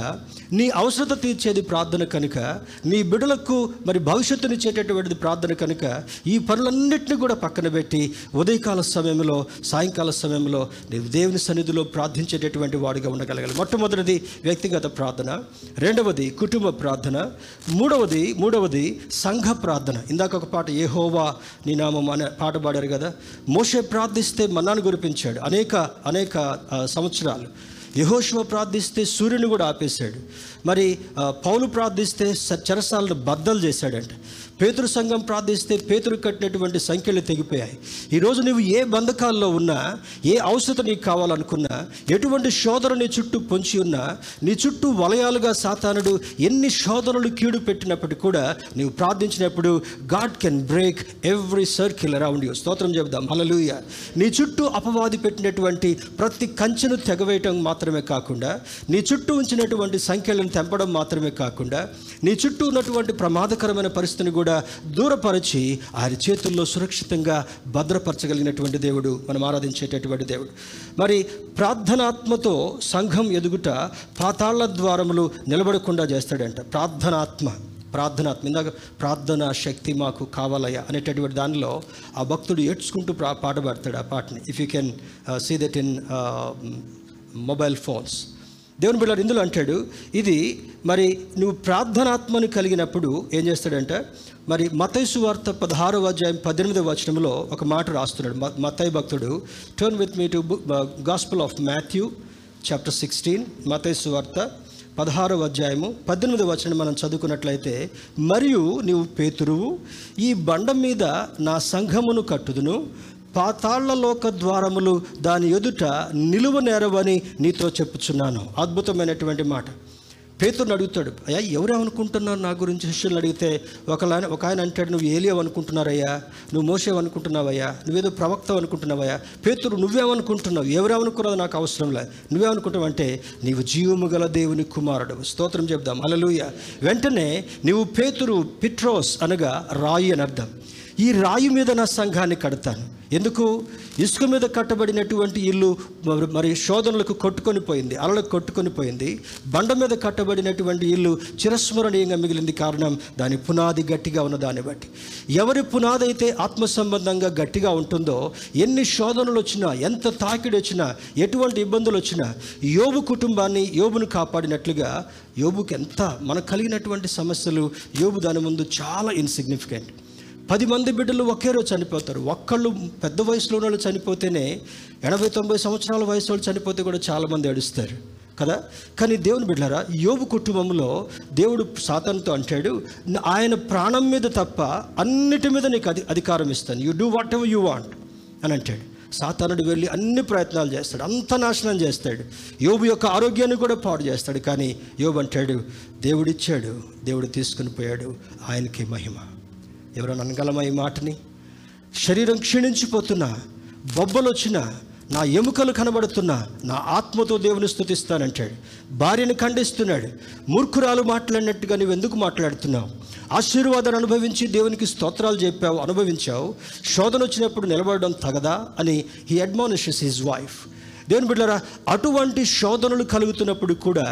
నీ అవసరత తీర్చేది ప్రార్థన కనుక నీ బిడలకు మరి భవిష్యత్తునిచ్చేటటువంటిది ప్రార్థన కనుక ఈ పనులన్నింటినీ కూడా పక్కన పెట్టి ఉదయకాల సమయంలో సాయంకాల సమయంలో నీవు దేవుని సన్నిధిలో ప్రార్థించేటటువంటి వాడిగా ఉండగలగాలి. మొట్టమొదటిది వ్యక్తిగత ప్రార్థన రెండవది కుటుంబ ప్రార్థన మూడవది మూడవది సంఘ ప్రార్థన. ఇందాక ఒక పాట ఏహోవా నీ నామం అనే పాట పాడారు కదా. మోషే ప్రార్థిస్తే మన్నాను గురిపించాడు అనేక అనేక సంవత్సరాలు. యహోశివ ప్రార్థిస్తే సూర్యుని కూడా ఆపేశాడు. మరి పౌలు ప్రార్థిస్తే చెరసాలను బద్దలు చేశాడంట. పేతురు సంఘం ప్రార్థిస్తే పేతురు కట్టినటువంటి సంఖ్యలు తెగిపోయాయి. ఈరోజు నువ్వు ఏ బంధకాల్లో ఉన్నా ఏ అవసరత నీకు కావాలనుకున్నా ఎటువంటి శోధన నీ చుట్టూ పొంచి ఉన్నా నీ చుట్టూ వలయాలుగా సాతానుడు ఎన్ని శోధనలు కీడు పెట్టినప్పటికీ కూడా నీవు ప్రార్థించినప్పుడు God can break every circle around you స్తోత్రం చెబుదాం. హలలుయ నీ చుట్టూ అపవాది పెట్టినటువంటి ప్రతి కంచెను తెగవేయటం మాత్రమే కాకుండా నీ చుట్టూ ఉంచినటువంటి సంఖ్యలను తెంపడం మాత్రమే కాకుండా నీ చుట్టూ ఉన్నటువంటి ప్రమాదకరమైన పరిస్థితిని కూడా దూరపరిచి ఆయన చేతుల్లో సురక్షితంగా భద్రపరచగలిగినటువంటి దేవుడు మనం ఆరాధించేటటువంటి దేవుడు. మరి ప్రార్థనాత్మతో సంఘం ఎదుగుట పాతాళ ద్వారములు నిలబడకుండా చేస్తాడంట. ప్రార్థనాత్మ ప్రార్థనాత్మ ఇందాక ప్రార్థన శక్తి మాకు కావాలయ్యా అనేటటువంటి దానిలో ఆ భక్తుడు ఏడ్చుకుంటూ ప్రా పాట పాడతాడు ఆ పాటని. If you can see that in mobile phones దేవుని బిడ్డ ఇందులో అంటాడు ఇది మరి నువ్వు ప్రార్థనాత్మను కలిగినప్పుడు ఏం చేస్తాడంటే? మరి మతైసు వార్త పదహారవ అధ్యాయం పద్దెనిమిదవ వచనంలో ఒక మాట రాస్తున్నాడు. మతై భక్తుడు turn with me to gospel of Matthew chapter sixteen మతైసు వార్త పదహారవ అధ్యాయము పద్దెనిమిదవ వచనం మనం చదువుకున్నట్లయితే మరియు నీవు పేతురువు ఈ బండ మీద నా సంఘమును కట్టుదును పాతాళ్ళ లోక ద్వారములు దాని ఎదుట నిలువ నేరవని నీతో చెప్పుచున్నాను. అద్భుతమైనటువంటి మాట. పేతుని అడుగుతాడు అయ్యా ఎవరేమనుకుంటున్నారు నా గురించి? శిష్యులు అడిగితే ఒక ఒక ఆయన అంటాడు నువ్వు ఏలియవ్ అనుకుంటున్నారయ్యా నువ్వు మోసేవనుకుంటున్నావయ్యా నువ్వేదో ప్రవక్త అనుకుంటున్నావయ్యా పేతురు నువ్వేమనుకుంటున్నావు? ఎవరేమనుకున్నది నాకు అవసరం లేదు నువ్వేమనుకుంటావు అంటే నీవు జీవము గల దేవుని కుమారుడు స్తోత్రం చెప్దాం అలలుయ వెంటనే నీవు పేతురు పిట్రోస్ అనగా రాయి అని అర్థం. ఈ రాయి మీద నా సంఘాన్ని కడతాను. ఎందుకు? ఇసుక మీద కట్టబడినటువంటి ఇల్లు మరి శోధనలకు కొట్టుకొని పోయింది అలలకు కొట్టుకొని పోయింది. బండ మీద కట్టబడినటువంటి ఇల్లు చిరస్మరణీయంగా మిగిలింది కారణం దాని పునాది గట్టిగా ఉన్న దాన్ని బట్టి. ఎవరి పునాది అయితే ఆత్మ సంబంధంగా గట్టిగా ఉంటుందో ఎన్ని శోధనలు వచ్చినా ఎంత తాకిడి వచ్చినా ఎటువంటి ఇబ్బందులు వచ్చినా యోబు కుటుంబాన్ని యోబును కాపాడినట్లుగా యోబుకి ఎంత మనకు కలిగినటువంటి సమస్యలు యోబు దాని ముందు చాలా ఇన్సిగ్నిఫికెంట్ పది మంది బిడ్డలు ఒకే రోజు చనిపోతారు. ఒక్కళ్ళు పెద్ద వయసులో వాళ్ళు చనిపోతేనే ఎనభై తొంభై సంవత్సరాల వయసు వాళ్ళు చనిపోతే కూడా చాలామంది ఏడుస్తారు. కదా? కానీ దేవుని బిడ్డరా యోగు కుటుంబంలో దేవుడు సాతాన్తో అంటాడు ఆయన ప్రాణం మీద తప్ప అన్నిటి మీద నీకు అధి అధికారం ఇస్తాను. You do whatever you want అని అంటాడు. సాతానుడు వెళ్ళి అన్ని ప్రయత్నాలు చేస్తాడు. అంత నాశనం చేస్తాడు. యోబు యొక్క ఆరోగ్యాన్ని కూడా పాడు చేస్తాడు. కానీ యోబు అంటాడు దేవుడిచ్చాడు దేవుడు తీసుకుని పోయాడు ఆయనకి మహిమ. ఎవరైనా అనగలమా ఈ మాటని? శరీరం క్షీణించిపోతున్నా బొబ్బలు వచ్చినా నా ఎముకలు కనబడుతున్నా నా ఆత్మతో దేవుని స్థుతిస్తానంటాడు. భార్యను ఖండిస్తున్నాడు. మూర్ఖురాలు మాట్లాడినట్టుగా నువ్వు ఎందుకు మాట్లాడుతున్నావు? ఆశీర్వాదాన్ని అనుభవించి దేవునికి స్తోత్రాలు చెప్పావు అనుభవించావు. శోధన వచ్చినప్పుడు నిలబడడం తగదా అని హీ అడ్మానిషెస్ హిజ్ వైఫ్ దేవుని బిడ్డరా అటువంటి శోధనలు కలుగుతున్నప్పుడు కూడా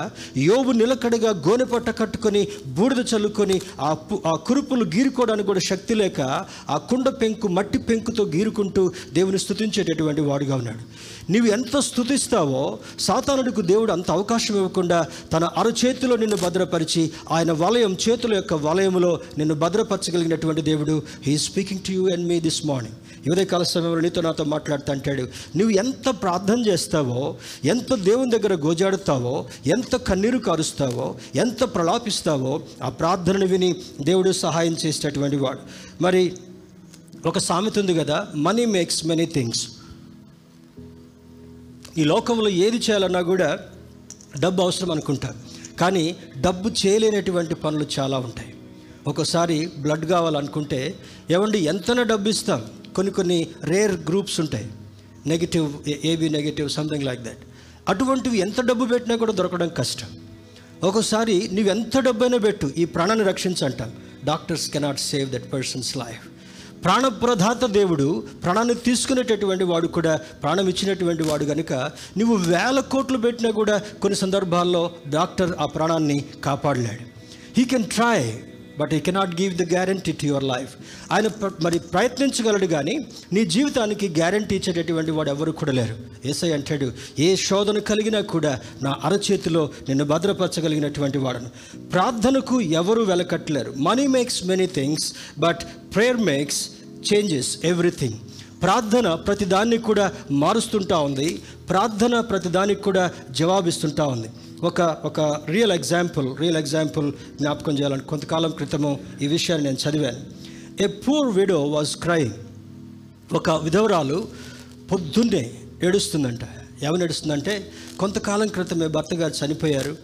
యోబు నిలకడగా గోనెపట్ట కట్టుకొని బూడిద చల్లుకొని ఆ పు- ఆ కురుపులు గీరుకోవడానికి కూడా శక్తి లేక ఆ కుండ పెంకు మట్టి పెంకుతో గీరుకుంటూ దేవుని స్థుతించేటటువంటి వాడుగా ఉన్నాడు. నీవు ఎంత స్థుతిస్తావో సాతానుడికి దేవుడు అంత అవకాశం ఇవ్వకుండా తన అరచేతిలో నిన్ను భద్రపరిచి ఆయన వలయం చేతుల యొక్క వలయంలో నిన్ను భద్రపరచగలిగినటువంటి దేవుడు he speaking to you and me this morning ఉదయ కాల సమయంలో నీతో నాతో మాట్లాడుతూ అంటాడు నువ్వు ఎంత ప్రార్థన చేస్తావో ఎంత దేవుని దగ్గర గోజాడుతావో ఎంత కన్నీరు కారుస్తావో ఎంత ప్రలాపిస్తావో ఆ ప్రార్థనను విని దేవుడు సహాయం చేసేటటువంటి వాడు. మరి ఒక సామెత ఉంది కదా మనీ మేక్స్ మెనీ థింగ్స్ ఈ లోకంలో ఏది చేయాలన్నా కూడా డబ్బు అవసరం అనుకుంటా కానీ డబ్బు చేయలేనటువంటి పనులు చాలా ఉంటాయి. ఒకసారి బ్లడ్ కావాలనుకుంటే ఏమండి ఎంతైనా డబ్బు ఇస్తాం కొన్ని కొన్ని రేర్ గ్రూప్స్ ఉంటాయి. Negative AB negative something like that అటువంటివి ఎంత డబ్బు పెట్టినా కూడా దొరకడం కష్టం. ఒక్కోసారి నువ్వు ఎంత డబ్బైనా పెట్టు ఈ ప్రాణాన్ని రక్షించంటాం doctors cannot save that person's life ప్రాణప్రదాత దేవుడు ప్రాణాన్ని తీసుకునేటటువంటి వాడు కూడా ప్రాణం ఇచ్చినటువంటి వాడు కనుక నువ్వు వేల కోట్లు పెట్టినా కూడా కొన్ని సందర్భాల్లో డాక్టర్ ఆ ప్రాణాన్ని కాపాడలేడు. He can try but he cannot give the guarantee to your life ఆయన మరి ప్రయత్నించగలడు కానీ నీ జీవితానికి గ్యారంటీ ఇచ్చేటటువంటి వాడు ఎవరు కూడా లేరు. ఏసై అంటాడు ఏ శోధన కలిగినా కూడా నా అరచేతిలో నిన్ను భద్రపరచగలిగినటువంటి వాడను. ప్రార్థనకు ఎవరు వెలకట్టలేరు. Money makes many things but prayer makes changes everything ప్రార్థన ప్రతిదాన్ని కూడా మారుస్తుంటా ఉంది. ప్రార్థన ప్రతిదానికి కూడా జవాబిస్తుంటా ఉంది. ఒక ఒక రియల్ ఎగ్జాంపుల్ రియల్ ఎగ్జాంపుల్ జ్ఞాపకం చేయాలని కొంతకాలం క్రితము ఈ విషయాన్ని నేను చదివాను. A poor widow was crying ఒక విధవరాలు పొద్దున్నే ఏడుస్తుందంట. ఏమని ఏడుస్తుందంటే కొంతకాలం క్రితమే భర్త గారు చనిపోయారు.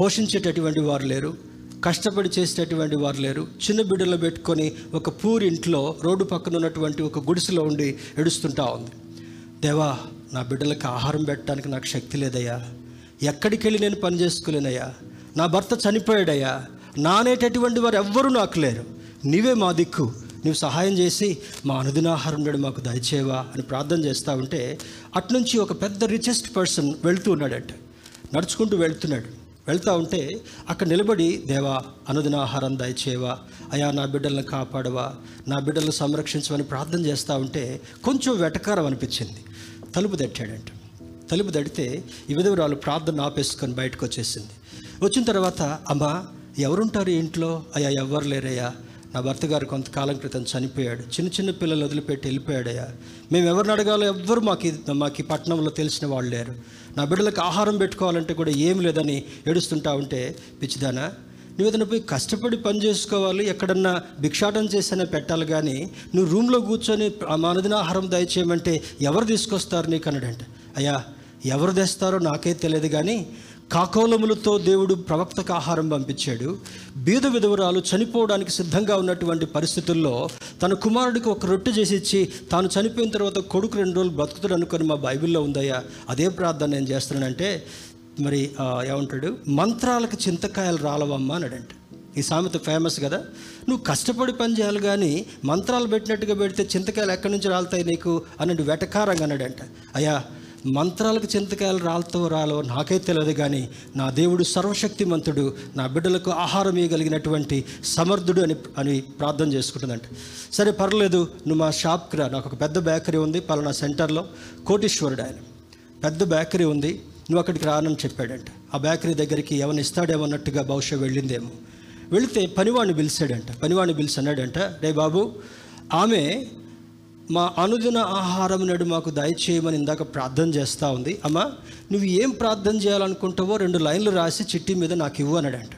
పోషించేటటువంటి వారు లేరు. కష్టపడి చేసేటటువంటి వారు లేరు. చిన్న బిడ్డలు పెట్టుకొని ఒక పూరి ఇంట్లో రోడ్డు పక్కన ఉన్నటువంటి ఒక గుడిసెలో ఉండి ఏడుస్తుంటా ఉంది. దేవా నా బిడ్డలకు ఆహారం పెట్టడానికి నాకు శక్తి లేదయ్యా. ఎక్కడికి వెళ్ళి నేను పని చేసుకోలేనయ్యా? నా భర్త చనిపోయాడయ్యా. నానేటటువంటి వారు ఎవ్వరూ నాకు లేరు. నీవే మా దిక్కు. నువ్వు సహాయం చేసి మా అనుదినాహారం నాడు మాకు దయచేవా అని ప్రార్థన చేస్తూ ఉంటే అట్నుంచి ఒక పెద్ద రిచెస్ట్ పర్సన్ వెళ్తూ ఉన్నాడట. నడుచుకుంటూ వెళ్తున్నాడు. వెళ్తూ ఉంటే అక్కడ నిలబడి దేవా అనుదినాహారం దయచేవా. అయా నా బిడ్డలను కాపాడవా. నా బిడ్డలను సంరక్షించమని ప్రార్థన చేస్తూ ఉంటే కొంచెం వెటకారం అనిపించింది. తలుపు తట్టాడంట. తలుపు తడితే ఈ విధవరాలు ప్రార్థన ఆపేసుకొని బయటకు వచ్చేసింది వచ్చిన తర్వాత అమ్మా ఎవరుంటారు ఇంట్లో? అయ్యా ఎవ్వరు లేరయ్యా. నా భర్త గారు కొంతకాలం క్రితం చనిపోయాడు. చిన్న చిన్న పిల్లలు వదిలిపెట్టి వెళ్ళిపోయాడయ్యా. మేము ఎవరిని అడగాలో ఎవ్వరు మాకు మాకు పట్టణంలో తెలిసిన వాళ్ళు లేరు. నా బిడ్డలకు ఆహారం పెట్టుకోవాలంటే కూడా ఏం లేదని ఏడుస్తుంటా ఉంటే పిచ్చిదానా నువ్వు ఏదైనా పోయి కష్టపడి పని చేసుకోవాలి ఎక్కడన్నా భిక్షాటం చేసినా పెట్టాలి కానీ నువ్వు రూమ్లో కూర్చొని మానదిన ఆహారం దయచేయమంటే ఎవరు తీసుకొస్తారు నీకు? అన్నాడంటే. అయ్యా ఎవరు తెస్తారో నాకే తెలియదు కానీ కాకోలములతో దేవుడు ప్రవక్తకు ఆహారం పంపించాడు. బీద విధవరాలు చనిపోవడానికి సిద్ధంగా ఉన్నటువంటి పరిస్థితుల్లో తన కుమారుడికి ఒక రొట్టె చేసి ఇచ్చి తాను చనిపోయిన తర్వాత కొడుకు రెండు రోజులు బ్రతుకుతాడు అనుకొని మా బైబిల్లో ఉందయ్యా. అదే ప్రార్థన నేను చేస్తున్నానంటే మరి ఏమంటాడు? మంత్రాలకు చింతకాయలు రాలవమ్మా అన్నాడంట. ఈ సామెత ఫేమస్ కదా? నువ్వు కష్టపడి పని చేయాలి కానీ మంత్రాలు పెట్టినట్టుగా పెడితే చింతకాయలు ఎక్కడి నుంచి రాలుతాయి నీకు? అన్నట్టు వెటకారంగా అన్నాడంట. అయ్యా మంత్రాలకు చింతకాయలు రాలతో రాలో నాకే తెలియదు కానీ నా దేవుడు సర్వశక్తిమంతుడు నా బిడ్డలకు ఆహారం ఇవ్వగలిగినటువంటి సమర్థుడు అని అని ప్రార్థన చేసుకుంటుందంట. సరే పర్లేదు నువ్వు మా షాప్కి రా. నాకు ఒక పెద్ద బేకరీ ఉంది పలానా సెంటర్లో. కోటీశ్వరుడు ఆయన పెద్ద బేకరీ ఉంది నువ్వు అక్కడికి రానని చెప్పాడంట. ఆ బేకరీ దగ్గరికి ఎవరిని ఇస్తాడేమో అన్నట్టుగా బహుశా వెళ్ళిందేమో. వెళితే పనివాణ్ణి పిలిచాడంట. పనివాణ్ణి పిలిచి అన్నాడంట రే బాబు ఆమె మా అనుదిన ఆహారం నాడు మాకు దయచేయమని ఇందాక ప్రార్థన చేస్తూ ఉంది. అమ్మ నువ్వు ఏం ప్రార్థన చేయాలనుకుంటావో రెండు లైన్లు రాసి చిట్టి మీద నాకు ఇవ్వు అన్నాడంట.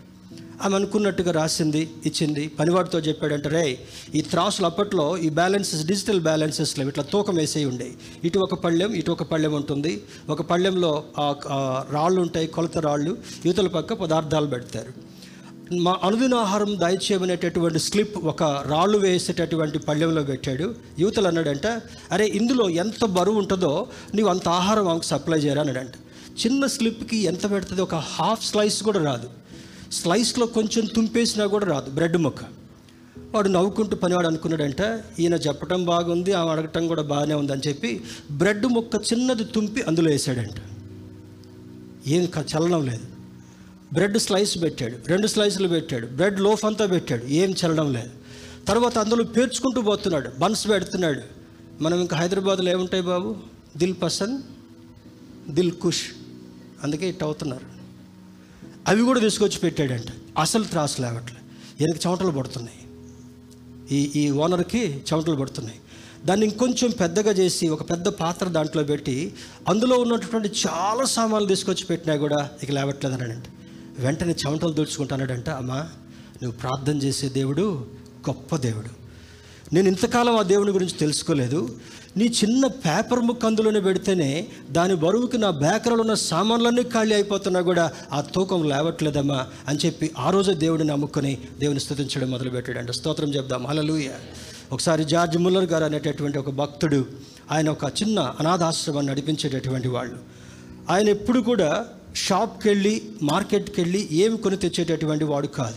ఆమె అనుకున్నట్టుగా రాసింది ఇచ్చింది పనివాడితో చెప్పాడంట రే ఈ త్రాసులు అప్పట్లో ఈ బ్యాలెన్సెస్ డిజిటల్ బ్యాలెన్సెస్లో ఇట్లా తూకం వేసే ఉండే. ఇటు ఒక పళ్ళెం ఇటు ఒక పళ్ళెం ఉంటుంది. ఒక పళ్ళెంలో రాళ్ళు ఉంటాయి కొలత రాళ్ళు. యువతల పక్క పదార్థాలు పెడతారు. మా అనుదిన ఆహారం దయచేయమనేటటువంటి స్లిప్ ఒక రాళ్ళు వేసేటటువంటి పళ్ళెంలో పెట్టాడు. యువతలు అన్నాడంట అరే ఇందులో ఎంత బరువు ఉంటుందో నీవు అంత ఆహారం ఆమెకు సప్లై చేయరా అన్నాడంట. చిన్న స్లిప్కి ఎంత పెడుతుంది ఒక హాఫ్ స్లైస్ కూడా రాదు. స్లైస్లో కొంచెం తుంపేసినా కూడా రాదు బ్రెడ్ ముక్క. వాడు నవ్వుకుంటూ పనివాడు అనుకున్నాడంట ఈయన చెప్పటం బాగుంది ఆమె అడగటం కూడా బాగానే ఉందని చెప్పి బ్రెడ్ ముక్క చిన్నది తుంపి అందులో వేసాడంట. ఏం క- చలనం లేదు. బ్రెడ్ స్లైస్ పెట్టాడు రెండు స్లైసులు పెట్టాడు బ్రెడ్ లోఫ్ అంతా పెట్టాడు ఏం చల్లడం లేదు. తర్వాత అందులో పేర్చుకుంటూ పోతున్నాడు బన్స్ పెడుతున్నాడు. మనం ఇంకా హైదరాబాద్లో ఏముంటాయి బాబు? దిల్ పసంద్ దిల్ కుష్ అందుకే ఇట్ అవుతున్నారు. అవి కూడా తీసుకొచ్చి పెట్టాడంట. అసలు త్రాసు లేవట్లే. ఈయనకి చెమటలు పడుతున్నాయి. ఈ ఈ ఓనర్కి చెమటలు పడుతున్నాయి. దాన్ని ఇంకొంచెం పెద్దగా చేసి ఒక పెద్ద పాత్ర దాంట్లో పెట్టి అందులో ఉన్నటువంటి చాలా సామాన్లు తీసుకొచ్చి పెట్టినా కూడా ఇక లేవట్లేదు అన్నాడంట వెంటనే చెమటలు దూడ్చుకుంటానాడంట అమ్మా నువ్వు ప్రార్థన చేసే దేవుడు గొప్ప దేవుడు. నేను ఇంతకాలం ఆ దేవుని గురించి తెలుసుకోలేదు. నీ చిన్న పేపర్ ముక్క అందులోనే పెడితేనే దాని బరువుకి నా బేకరలో ఉన్న సామాన్లన్నీ ఖాళీ అయిపోతున్నా కూడా ఆ తూకం లేవట్లేదమ్మా అని చెప్పి ఆ రోజు దేవుడిని నమ్ముకొని దేవుని స్థుతించడం మొదలుపెట్టాడంట. స్తోత్రం చెప్దాం. అలలుయ ఒకసారి జార్జ్ ముల్లర్ గారు అనేటటువంటి ఒక భక్తుడు ఆయన ఒక చిన్న అనాథాశ్రమాన్ని నడిపించేటటువంటి వాళ్ళు. ఆయన ఎప్పుడు కూడా షాప్కి వెళ్ళి మార్కెట్కి వెళ్ళి ఏమి కొని తెచ్చేటటువంటి వాడు కాదు.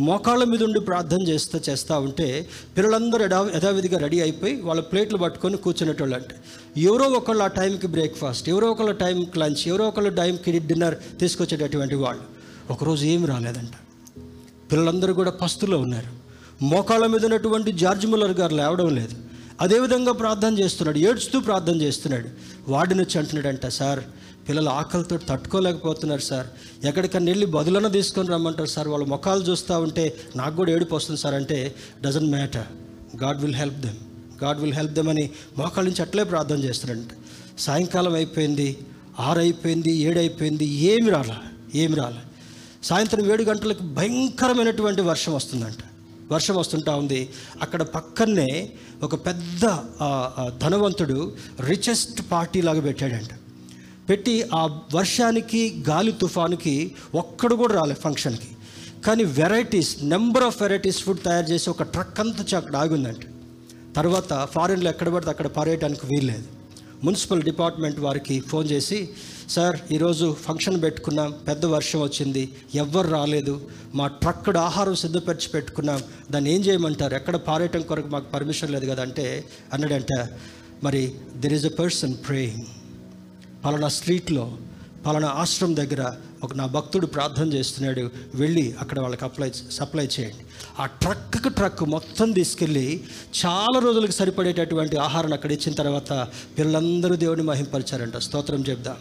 మోకాళ్ళ మీద ఉండి ప్రార్థన చేస్తూ చేస్తూ ఉంటే పిల్లలందరూ యథా యథావిధిగా రెడీ అయిపోయి వాళ్ళ ప్లేట్లు పట్టుకొని కూర్చునేటోళ్ళు అంటే ఎవరో ఒకళ్ళు ఆ టైంకి బ్రేక్ఫాస్ట్ ఎవరో ఒకళ్ళ టైంకి లంచ్ ఎవరో ఒకళ్ళ టైంకి డిన్నర్ తీసుకొచ్చేటటువంటి వాళ్ళు. ఒకరోజు ఏమి రాలేదంట. పిల్లలందరూ కూడా పస్తులో ఉన్నారు. మోకాళ్ళ మీద ఉన్నటువంటి జార్జ్ ముల్లర్ గారు లేవడం లేదు. అదేవిధంగా ప్రార్థన చేస్తున్నాడు ఏడ్చుతూ ప్రార్థన చేస్తున్నాడు. వాడిని వచ్చి అంటున్నాడంట సార్ పిల్లలు ఆకలితో తట్టుకోలేకపోతున్నారు సార్. ఎక్కడికన్నా వెళ్ళి బదులన తీసుకొని రమ్మంటారు సార్. వాళ్ళ ముఖాలు చూస్తూ ఉంటే నాకు కూడా ఏడుపు వస్తుంది సార్. అంటే doesn't matter God will help them God will help them అని మోకాళ్ళ నుంచి అట్లే ప్రార్థన చేస్తారంట. సాయంకాలం అయిపోయింది ఆరు అయిపోయింది ఏడు అయిపోయింది ఏమి రాలా ఏమి రాలా. సాయంత్రం ఏడు గంటలకు భయంకరమైనటువంటి వర్షం వస్తుందంట. వర్షం వస్తుంటా ఉంది. అక్కడ పక్కనే ఒక పెద్ద ధనవంతుడు రిచెస్ట్ పార్టీ లాగా పెట్టాడంట. పెట్టి ఆ వర్షానికి గాలి తుఫానుకి ఒక్కడు కూడా రాలే ఫంక్షన్కి. కానీ varieties number of varieties food తయారు చేసి ఒక ట్రక్ అంతా అక్కడ ఆగుందంట. తర్వాత ఫారెన్లో ఎక్కడ పడితే అక్కడ పారేయడానికి వీల్లేదు. మున్సిపల్ డిపార్ట్మెంట్ వారికి ఫోన్ చేసి సార్ ఈరోజు ఫంక్షన్ పెట్టుకున్నాం పెద్ద వర్షం వచ్చింది ఎవ్వరు రాలేదు మా ట్రక్కుడు ఆహారం సిద్ధపరిచి పెట్టుకున్నాం దాన్ని ఏం చేయమంటారు ఎక్కడ పారేయటం కొరకు మాకు పర్మిషన్ లేదు కదంటే అన్నాడంట. మరి there is a person praying పలానా స్ట్రీట్లో పలానా ఆశ్రమం దగ్గర ఒక నా భక్తుడు ప్రార్థన చేస్తున్నాడు వెళ్ళి అక్కడ వాళ్ళకి అప్లై సప్లై చేయండి. ఆ ట్రక్కు ట్రక్ మొత్తం తీసుకెళ్ళి చాలా రోజులకు సరిపడేటటువంటి ఆహారాన్ని అక్కడ ఇచ్చిన తర్వాత పిల్లలందరూ దేవుడిని మహింపరిచారంట. స్తోత్రం చెప్దాం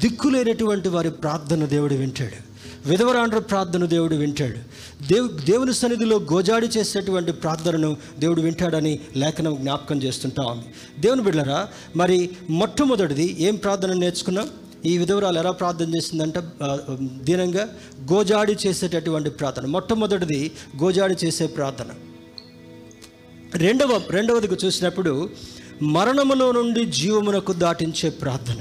దిక్కులేనటువంటి వారి ప్రార్థన దేవుడు వింటాడు. విధవరాండ్ర ప్రార్థన దేవుడు వింటాడు. దేవు దేవుని సన్నిధిలో గోజాడి చేసేటువంటి ప్రార్థనను దేవుడు వింటాడని లేఖనం జ్ఞాపకం చేస్తుంటా ఉంది. దేవుని బిడ్డరా మరి మొట్టమొదటిది ఏం ప్రార్థన నేర్చుకున్నాం? ఈ విధవరాలు ఎలా ప్రార్థన చేసిందంటే? దీనంగా గోజాడి చేసేటటువంటి ప్రార్థన. మొట్టమొదటిది గోజాడి చేసే ప్రార్థన. రెండవ రెండవదికి చూసినప్పుడు మరణములో నుండి జీవమునకు దాటించే ప్రార్థన.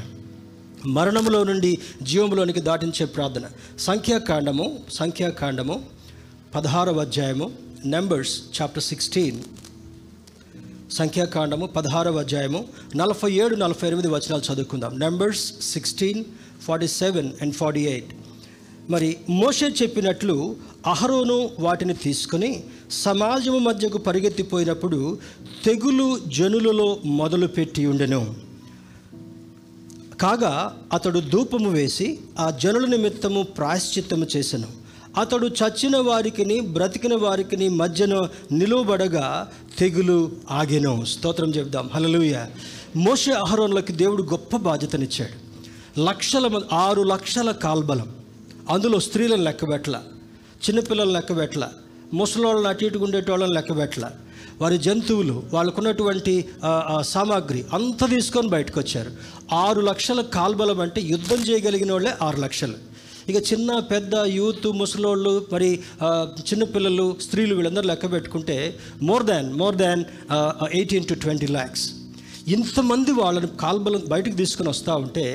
మరణములో నుండి జీవములోనికి దాటించే ప్రార్థన. సంఖ్యాకాండము సంఖ్యాకాండము పదహారవ అధ్యాయము నెంబర్స్ చాప్టర్ సిక్స్టీన్ సంఖ్యాకాండము పదహారవ అధ్యాయము నలభై ఏడు నలభై ఎనిమిది వచనాలు చదువుకుందాం. Numbers sixteen forty seven and forty eight మరి మోషే చెప్పినట్లు అహరోను వాటిని తీసుకొని సమాజము మధ్యకు పరిగెత్తిపోయినప్పుడు తెగులు జనులలో మొదలుపెట్టి ఉండెను. కాగా అతడు ధూపము వేసి ఆ జనుల నిమిత్తము ప్రాయశ్చిత్తము చేసెను. అతడు చచ్చిన వారికిని బ్రతికిన వారికిని మధ్యన నిలువబడగా తెగులు ఆగెను. స్తోత్రం చెప్దాం హలలుయ మోషే అహరోన్లకి దేవుడు గొప్ప బాధ్యతనిచ్చాడు. లక్షల ఆరు లక్షల కాల్బలం. అందులో స్త్రీలను లెక్కబెట్టల. చిన్నపిల్లలను లెక్కబెట్టల. ముసలోళ్ళని అటు ఇటుకుండేటోళ్ళని ఉండేటోళ్ళని వారి జంతువులు వాళ్ళకున్నటువంటి సామాగ్రి అంత తీసుకొని బయటకు వచ్చారు ఆరు లక్షల కాల్బలం అంటే యుద్ధం చేయగలిగిన వాళ్ళే ఆరు లక్షలు. ఇక చిన్న పెద్ద యూత్ ముసలోళ్ళు మరి చిన్నపిల్లలు స్త్రీలు వీళ్ళందరూ లెక్క పెట్టుకుంటే more than more than eighteen to twenty lakhs. ఇంతమంది వాళ్ళని కాల్బలం బయటకు తీసుకుని వస్తూ ఉంటే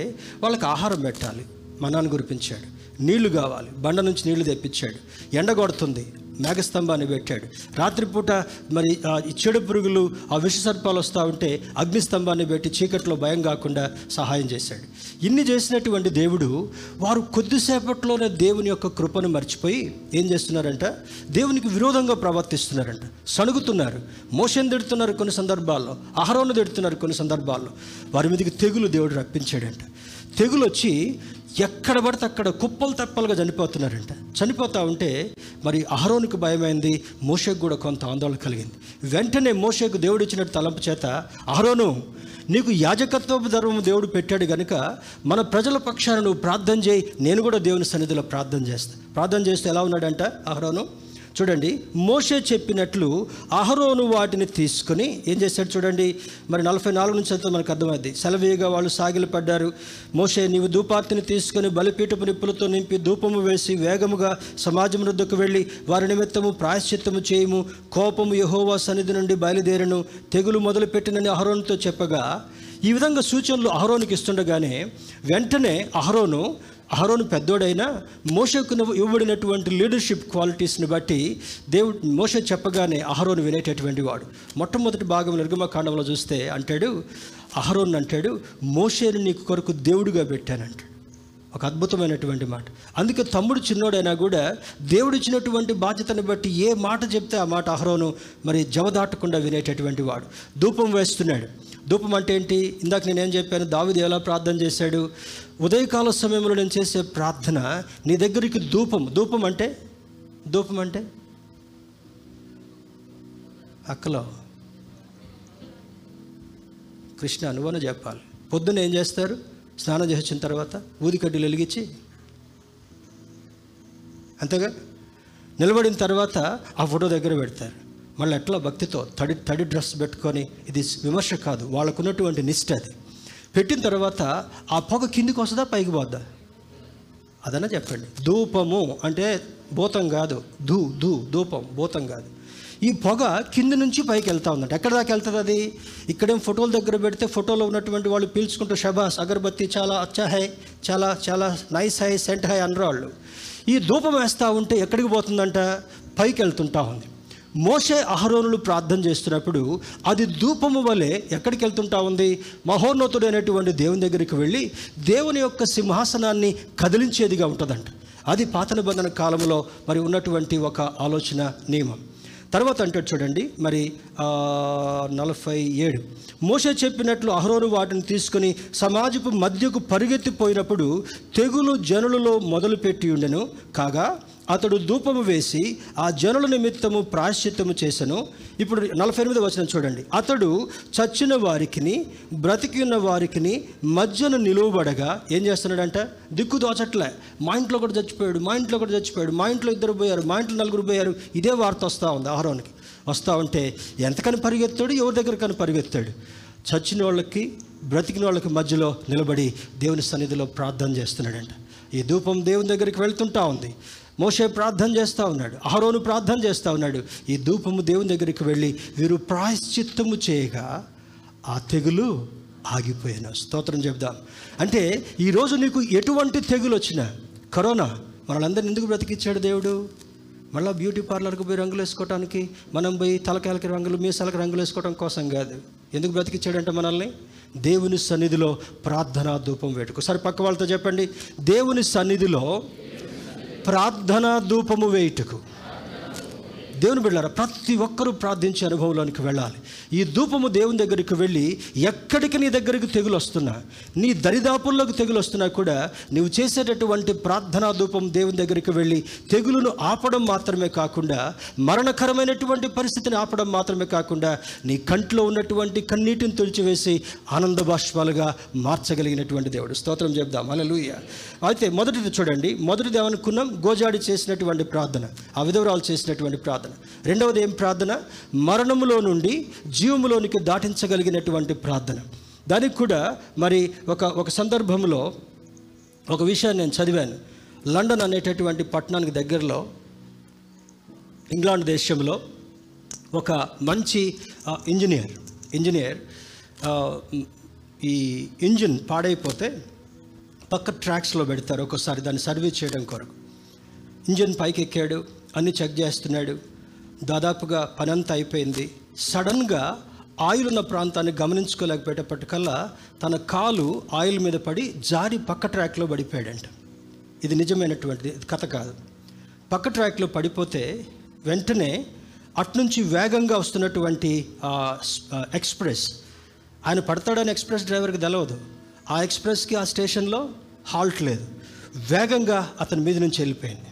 వాళ్ళకి ఆహారం పెట్టాలి. మనాన్ని గురిపించాడు. నీళ్ళు కావాలి. బండ నుంచి నీళ్ళు తెప్పించాడు. ఎండ కొడుతుంది. మేఘస్తంభాన్ని పెట్టాడు. రాత్రిపూట మరి ఆ చెడు పురుగులు ఆ విష సర్పాలు వస్తూ ఉంటే అగ్నిస్తంభాన్ని పెట్టి చీకట్లో భయం కాకుండా సహాయం చేశాడు. ఇన్ని చేసినటువంటి దేవుడు వారు కొద్దిసేపట్లోనే దేవుని యొక్క కృపను మర్చిపోయి ఏం చేస్తున్నారంట? దేవునికి విరోధంగా ప్రవర్తిస్తున్నారంట. సణుగుతున్నారు. మోషన్ తిడుతున్నారు కొన్ని సందర్భాల్లో. ఆహారాన్ని తిడుతున్నారు కొన్ని సందర్భాల్లో. వారి మీదకి తెగులు దేవుడు రప్పించాడంట. తెగులు వచ్చి ఎక్కడ పడితే అక్కడ కుప్పలు తప్పలుగా చనిపోతున్నారంట. చనిపోతా ఉంటే మరి అహరోనికి భయమైంది మోషకు కూడా కొంత ఆందోళన కలిగింది. వెంటనే మోషకు దేవుడు ఇచ్చినట్టు తలంపు చేత అహరోను నీకు యాజకత్వ ధర్మం దేవుడు పెట్టాడు కనుక మన ప్రజల పక్షాన నువ్వు ప్రార్థన చేయి నేను కూడా దేవుని సన్నిధిలో ప్రార్థన చేస్తా. ప్రార్థన చేస్తే ఎలా ఉన్నాడంట అహరోను? చూడండి మోషే చెప్పినట్లు అహరోను వాటిని తీసుకొని ఏం చేశాడు చూడండి మరి నలభై నాలుగు నుంచి అంతా మనకు అర్థమైంది. సెలవీగా వాళ్ళు సాగిలి పడ్డారు మోషే నీవు ధూపార్తిని తీసుకొని బలిపీఠపు నిప్పులతో నింపి ధూపము వేసి వేగముగా సమాజం వద్దకు వెళ్ళి వారి నిమిత్తము ప్రాయశ్చిత్తము చేయము. కోపము యహోవా సన్నిధి నుండి బయలుదేరను. తెగులు మొదలుపెట్టినని అహరోనుతో చెప్పగా ఈ విధంగా సూచనలు అహరోనికి ఇస్తుండగానే వెంటనే అహరోను అహరోను పెద్దోడైనా మోసకు ఇవ్వబడినటువంటి లీడర్షిప్ క్వాలిటీస్ని బట్టి దేవుడు మోష చెప్పగానే అహరోను వినేటటువంటి వాడు. మొట్టమొదటి భాగం నిర్గమకాండంలో చూస్తే అంటాడు అహరోన్ అంటాడు మోసేను నీకు కొరకు దేవుడిగా పెట్టానంటాడు. ఒక అద్భుతమైనటువంటి మాట. అందుకే తమ్ముడు చిన్నోడైనా కూడా దేవుడు ఇచ్చినటువంటి బాధ్యతను బట్టి ఏ మాట చెప్తే ఆ మాట అహరోను మరి జవదాటకుండా వినేటటువంటి వాడు. ధూపం వేస్తున్నాడు. ధూపం అంటే ఏంటి? ఇందాక నేనేం చెప్పాను? దావిది ఎలా ప్రార్థన చేశాడు? ఉదయకాల సమయంలో నేను చేసే ప్రార్థన నీ దగ్గరికి ధూపం. ధూపం అంటే? ధూపం అంటే? అక్కలో. కృష్ణ అనువన చెప్పాలి. పొద్దున్న ఏం చేస్తారు? స్నానం చేసి వచ్చిన తర్వాత ఊదికడ్డీలు వెలిగించి అంతేగా? నిలబడిన తర్వాత ఆ ఫోటో దగ్గర పెడతారు. మళ్ళీ ఎట్లా భక్తితో తడి తడి డ్రెస్ పెట్టుకొని ఇది విమర్శ కాదు. వాళ్ళకున్నటువంటి నిష్ట అది. పెట్టిన తర్వాత ఆ పొగ కిందికి వస్తుందా పైకి పోద్దా? అదన్నా చెప్పండి. ధూపము అంటే భూతం కాదు. ధూ ధూ ధూపం భూతం కాదు. ఈ పొగ కింద నుంచి పైకి వెళ్తా ఉందంట. ఎక్కడ దాకా వెళ్తుంది అది? ఇక్కడేం ఫోటోల దగ్గర పెడితే ఫోటోలో ఉన్నటువంటి వాళ్ళు పీల్చుకుంటూ షబాస్ అగరబత్తి చాలా అచ్చా హై చాలా చాలా నైస్ హై సెంట్ హై అనరాళ్ళు ఈ ధూపం వేస్తూ ఉంటే ఎక్కడికి పోతుందంట? పైకి వెళ్తుంటా ఉంది. మోషే అహరోనులు ప్రార్థన చేస్తున్నప్పుడు అది ధూపము వలె ఎక్కడికి వెళ్తుంటా ఉంది? మహోన్నతుడైనటువంటి దేవుని దగ్గరికి వెళ్ళి దేవుని యొక్క సింహాసనాన్ని కదిలించేదిగా ఉంటుందంట. అది పాత నిబంధన కాలంలో మరి ఉన్నటువంటి ఒక ఆలోచన నియమం. తర్వాత అంటే చూడండి మరి నలభై ఏడు. మోషే చెప్పినట్లు అహరోను వాటిని తీసుకుని సమాజపు మధ్యకు పరిగెత్తిపోయినప్పుడు తెగులు జనులలో మొదలుపెట్టి ఉండెను. కాగా అతడు ధూపము వేసి ఆ జనుల నిమిత్తము ప్రాశ్చిత్తము చేశాను ఇప్పుడు నలభై ఎనిమిది వచ్చిన చూడండి. అతడు చచ్చిన వారికిని బ్రతికి ఉన్న వారికిని మధ్యన నిలువబడగా ఏం చేస్తున్నాడంట? దిక్కు దోచట్లే. మా ఇంట్లో కూడా చచ్చిపోయాడు మా ఇంట్లో కూడా చచ్చిపోయాడు మా ఇంట్లో ఇద్దరు పోయారు మా ఇంట్లో నలుగురు పోయారు. ఇదే వార్త వస్తూ ఉంది ఆహారానికి. వస్తూ ఉంటే ఎంతకని పరిగెత్తాడు? ఎవరి దగ్గరకని పరిగెత్తాడు? చచ్చిన వాళ్ళకి బ్రతికిన వాళ్ళకి మధ్యలో నిలబడి దేవుని సన్నిధిలో ప్రార్థన చేస్తున్నాడంట. ఈ ధూపం దేవుని దగ్గరికి వెళ్తుంటా ఉంది. మోషే ప్రార్థన చేస్తూ ఉన్నాడు అహరోను ప్రార్థన చేస్తూ ఉన్నాడు. ఈ ధూపము దేవుని దగ్గరికి వెళ్ళి వీరు ప్రాయశ్చిత్తము చేయగా ఆ తెగులు ఆగిపోయాను. స్తోత్రం చెప్దాం అంటే ఈరోజు నీకు ఎటువంటి తెగులు వచ్చినా కరోనా మనలందరిని ఎందుకు బ్రతికిచ్చాడు దేవుడు? మళ్ళీ బ్యూటీ పార్లర్కి పోయి రంగులు వేసుకోవడానికి మనం పోయి తలకాయలకి రంగులు మీసాలకి రంగులు వేసుకోవడం కోసం కాదు. ఎందుకు బ్రతికిచ్చాడంటే మనల్ని? దేవుని సన్నిధిలో ప్రార్థనా ధూపం వేటుకు. సరే పక్క వాళ్ళతో చెప్పండి. దేవుని సన్నిధిలో ప్రార్థనా ధూపము వేయుటకు. దేవుని బిడ్డారా ప్రతి ఒక్కరూ ప్రార్థించే అనుభవంలోనికి వెళ్ళాలి. ఈ ధూపము దేవుని దగ్గరికి వెళ్ళి ఎక్కడికి నీ దగ్గరికి తెగులు వస్తున్నా నీ దరిదాపుల్లోకి తెగులు వస్తున్నా కూడా నువ్వు చేసేటటువంటి ప్రార్థనా ధూపం దేవుని దగ్గరికి వెళ్ళి తెగులును ఆపడం మాత్రమే కాకుండా మరణకరమైనటువంటి పరిస్థితిని ఆపడం మాత్రమే కాకుండా నీ కంట్లో ఉన్నటువంటి కన్నీటిని తుడిచివేసి ఆనంద బాష్పాలుగా మార్చగలిగినటువంటి దేవుడు. స్తోత్రం చెప్దాం. అలలుయ అయితే మొదటిది చూడండి. మొదటిది ఏమనుకున్నాం? గోజాడి చేసినటువంటి ప్రార్థన. ఆ విధవరాలు చేసినటువంటి ప్రార్థన. రెండవది ఏం ప్రార్థన? మరణములో నుండి జీవములోనికి దాటించగలిగినటువంటి ప్రార్థన. దానికి కూడా మరి ఒక ఒక సందర్భంలో ఒక విషయాన్ని నేను చదివాను. లండన్ అనేటటువంటి పట్టణానికి దగ్గరలో ఇంగ్లాండ్ దేశంలో ఒక మంచి ఇంజనీర్ ఇంజనీర్ ఈ ఇంజిన్ పాడైపోతే పక్క ట్రాక్స్లో పెడతారు. ఒక్కోసారి దాన్ని సర్వీస్ చేయడం కొరకు. ఇంజిన్ పైకి ఎక్కాడు అన్ని చెక్ చేస్తున్నాడు. దాదాపుగా పనంతా అయిపోయింది. సడన్గా ఆయిల్ ఉన్న ప్రాంతాన్ని గమనించుకోలేకపోయేటప్పటికల్లా తన కాలు ఆయిల్ మీద పడి జారి పక్క ట్రాక్లో పడిపోయాడంట. ఇది నిజమైనటువంటిది కథ కాదు. పక్క ట్రాక్లో పడిపోతే వెంటనే అట్నుంచి వేగంగా వస్తున్నటువంటి ఎక్స్ప్రెస్. ఆయన పడతాడని ఎక్స్ప్రెస్ డ్రైవర్కి తెలవదు. ఆ ఎక్స్ప్రెస్కి ఆ స్టేషన్లో హాల్ట్ లేదు. వేగంగా అతని మీద నుంచి వెళ్ళిపోయింది.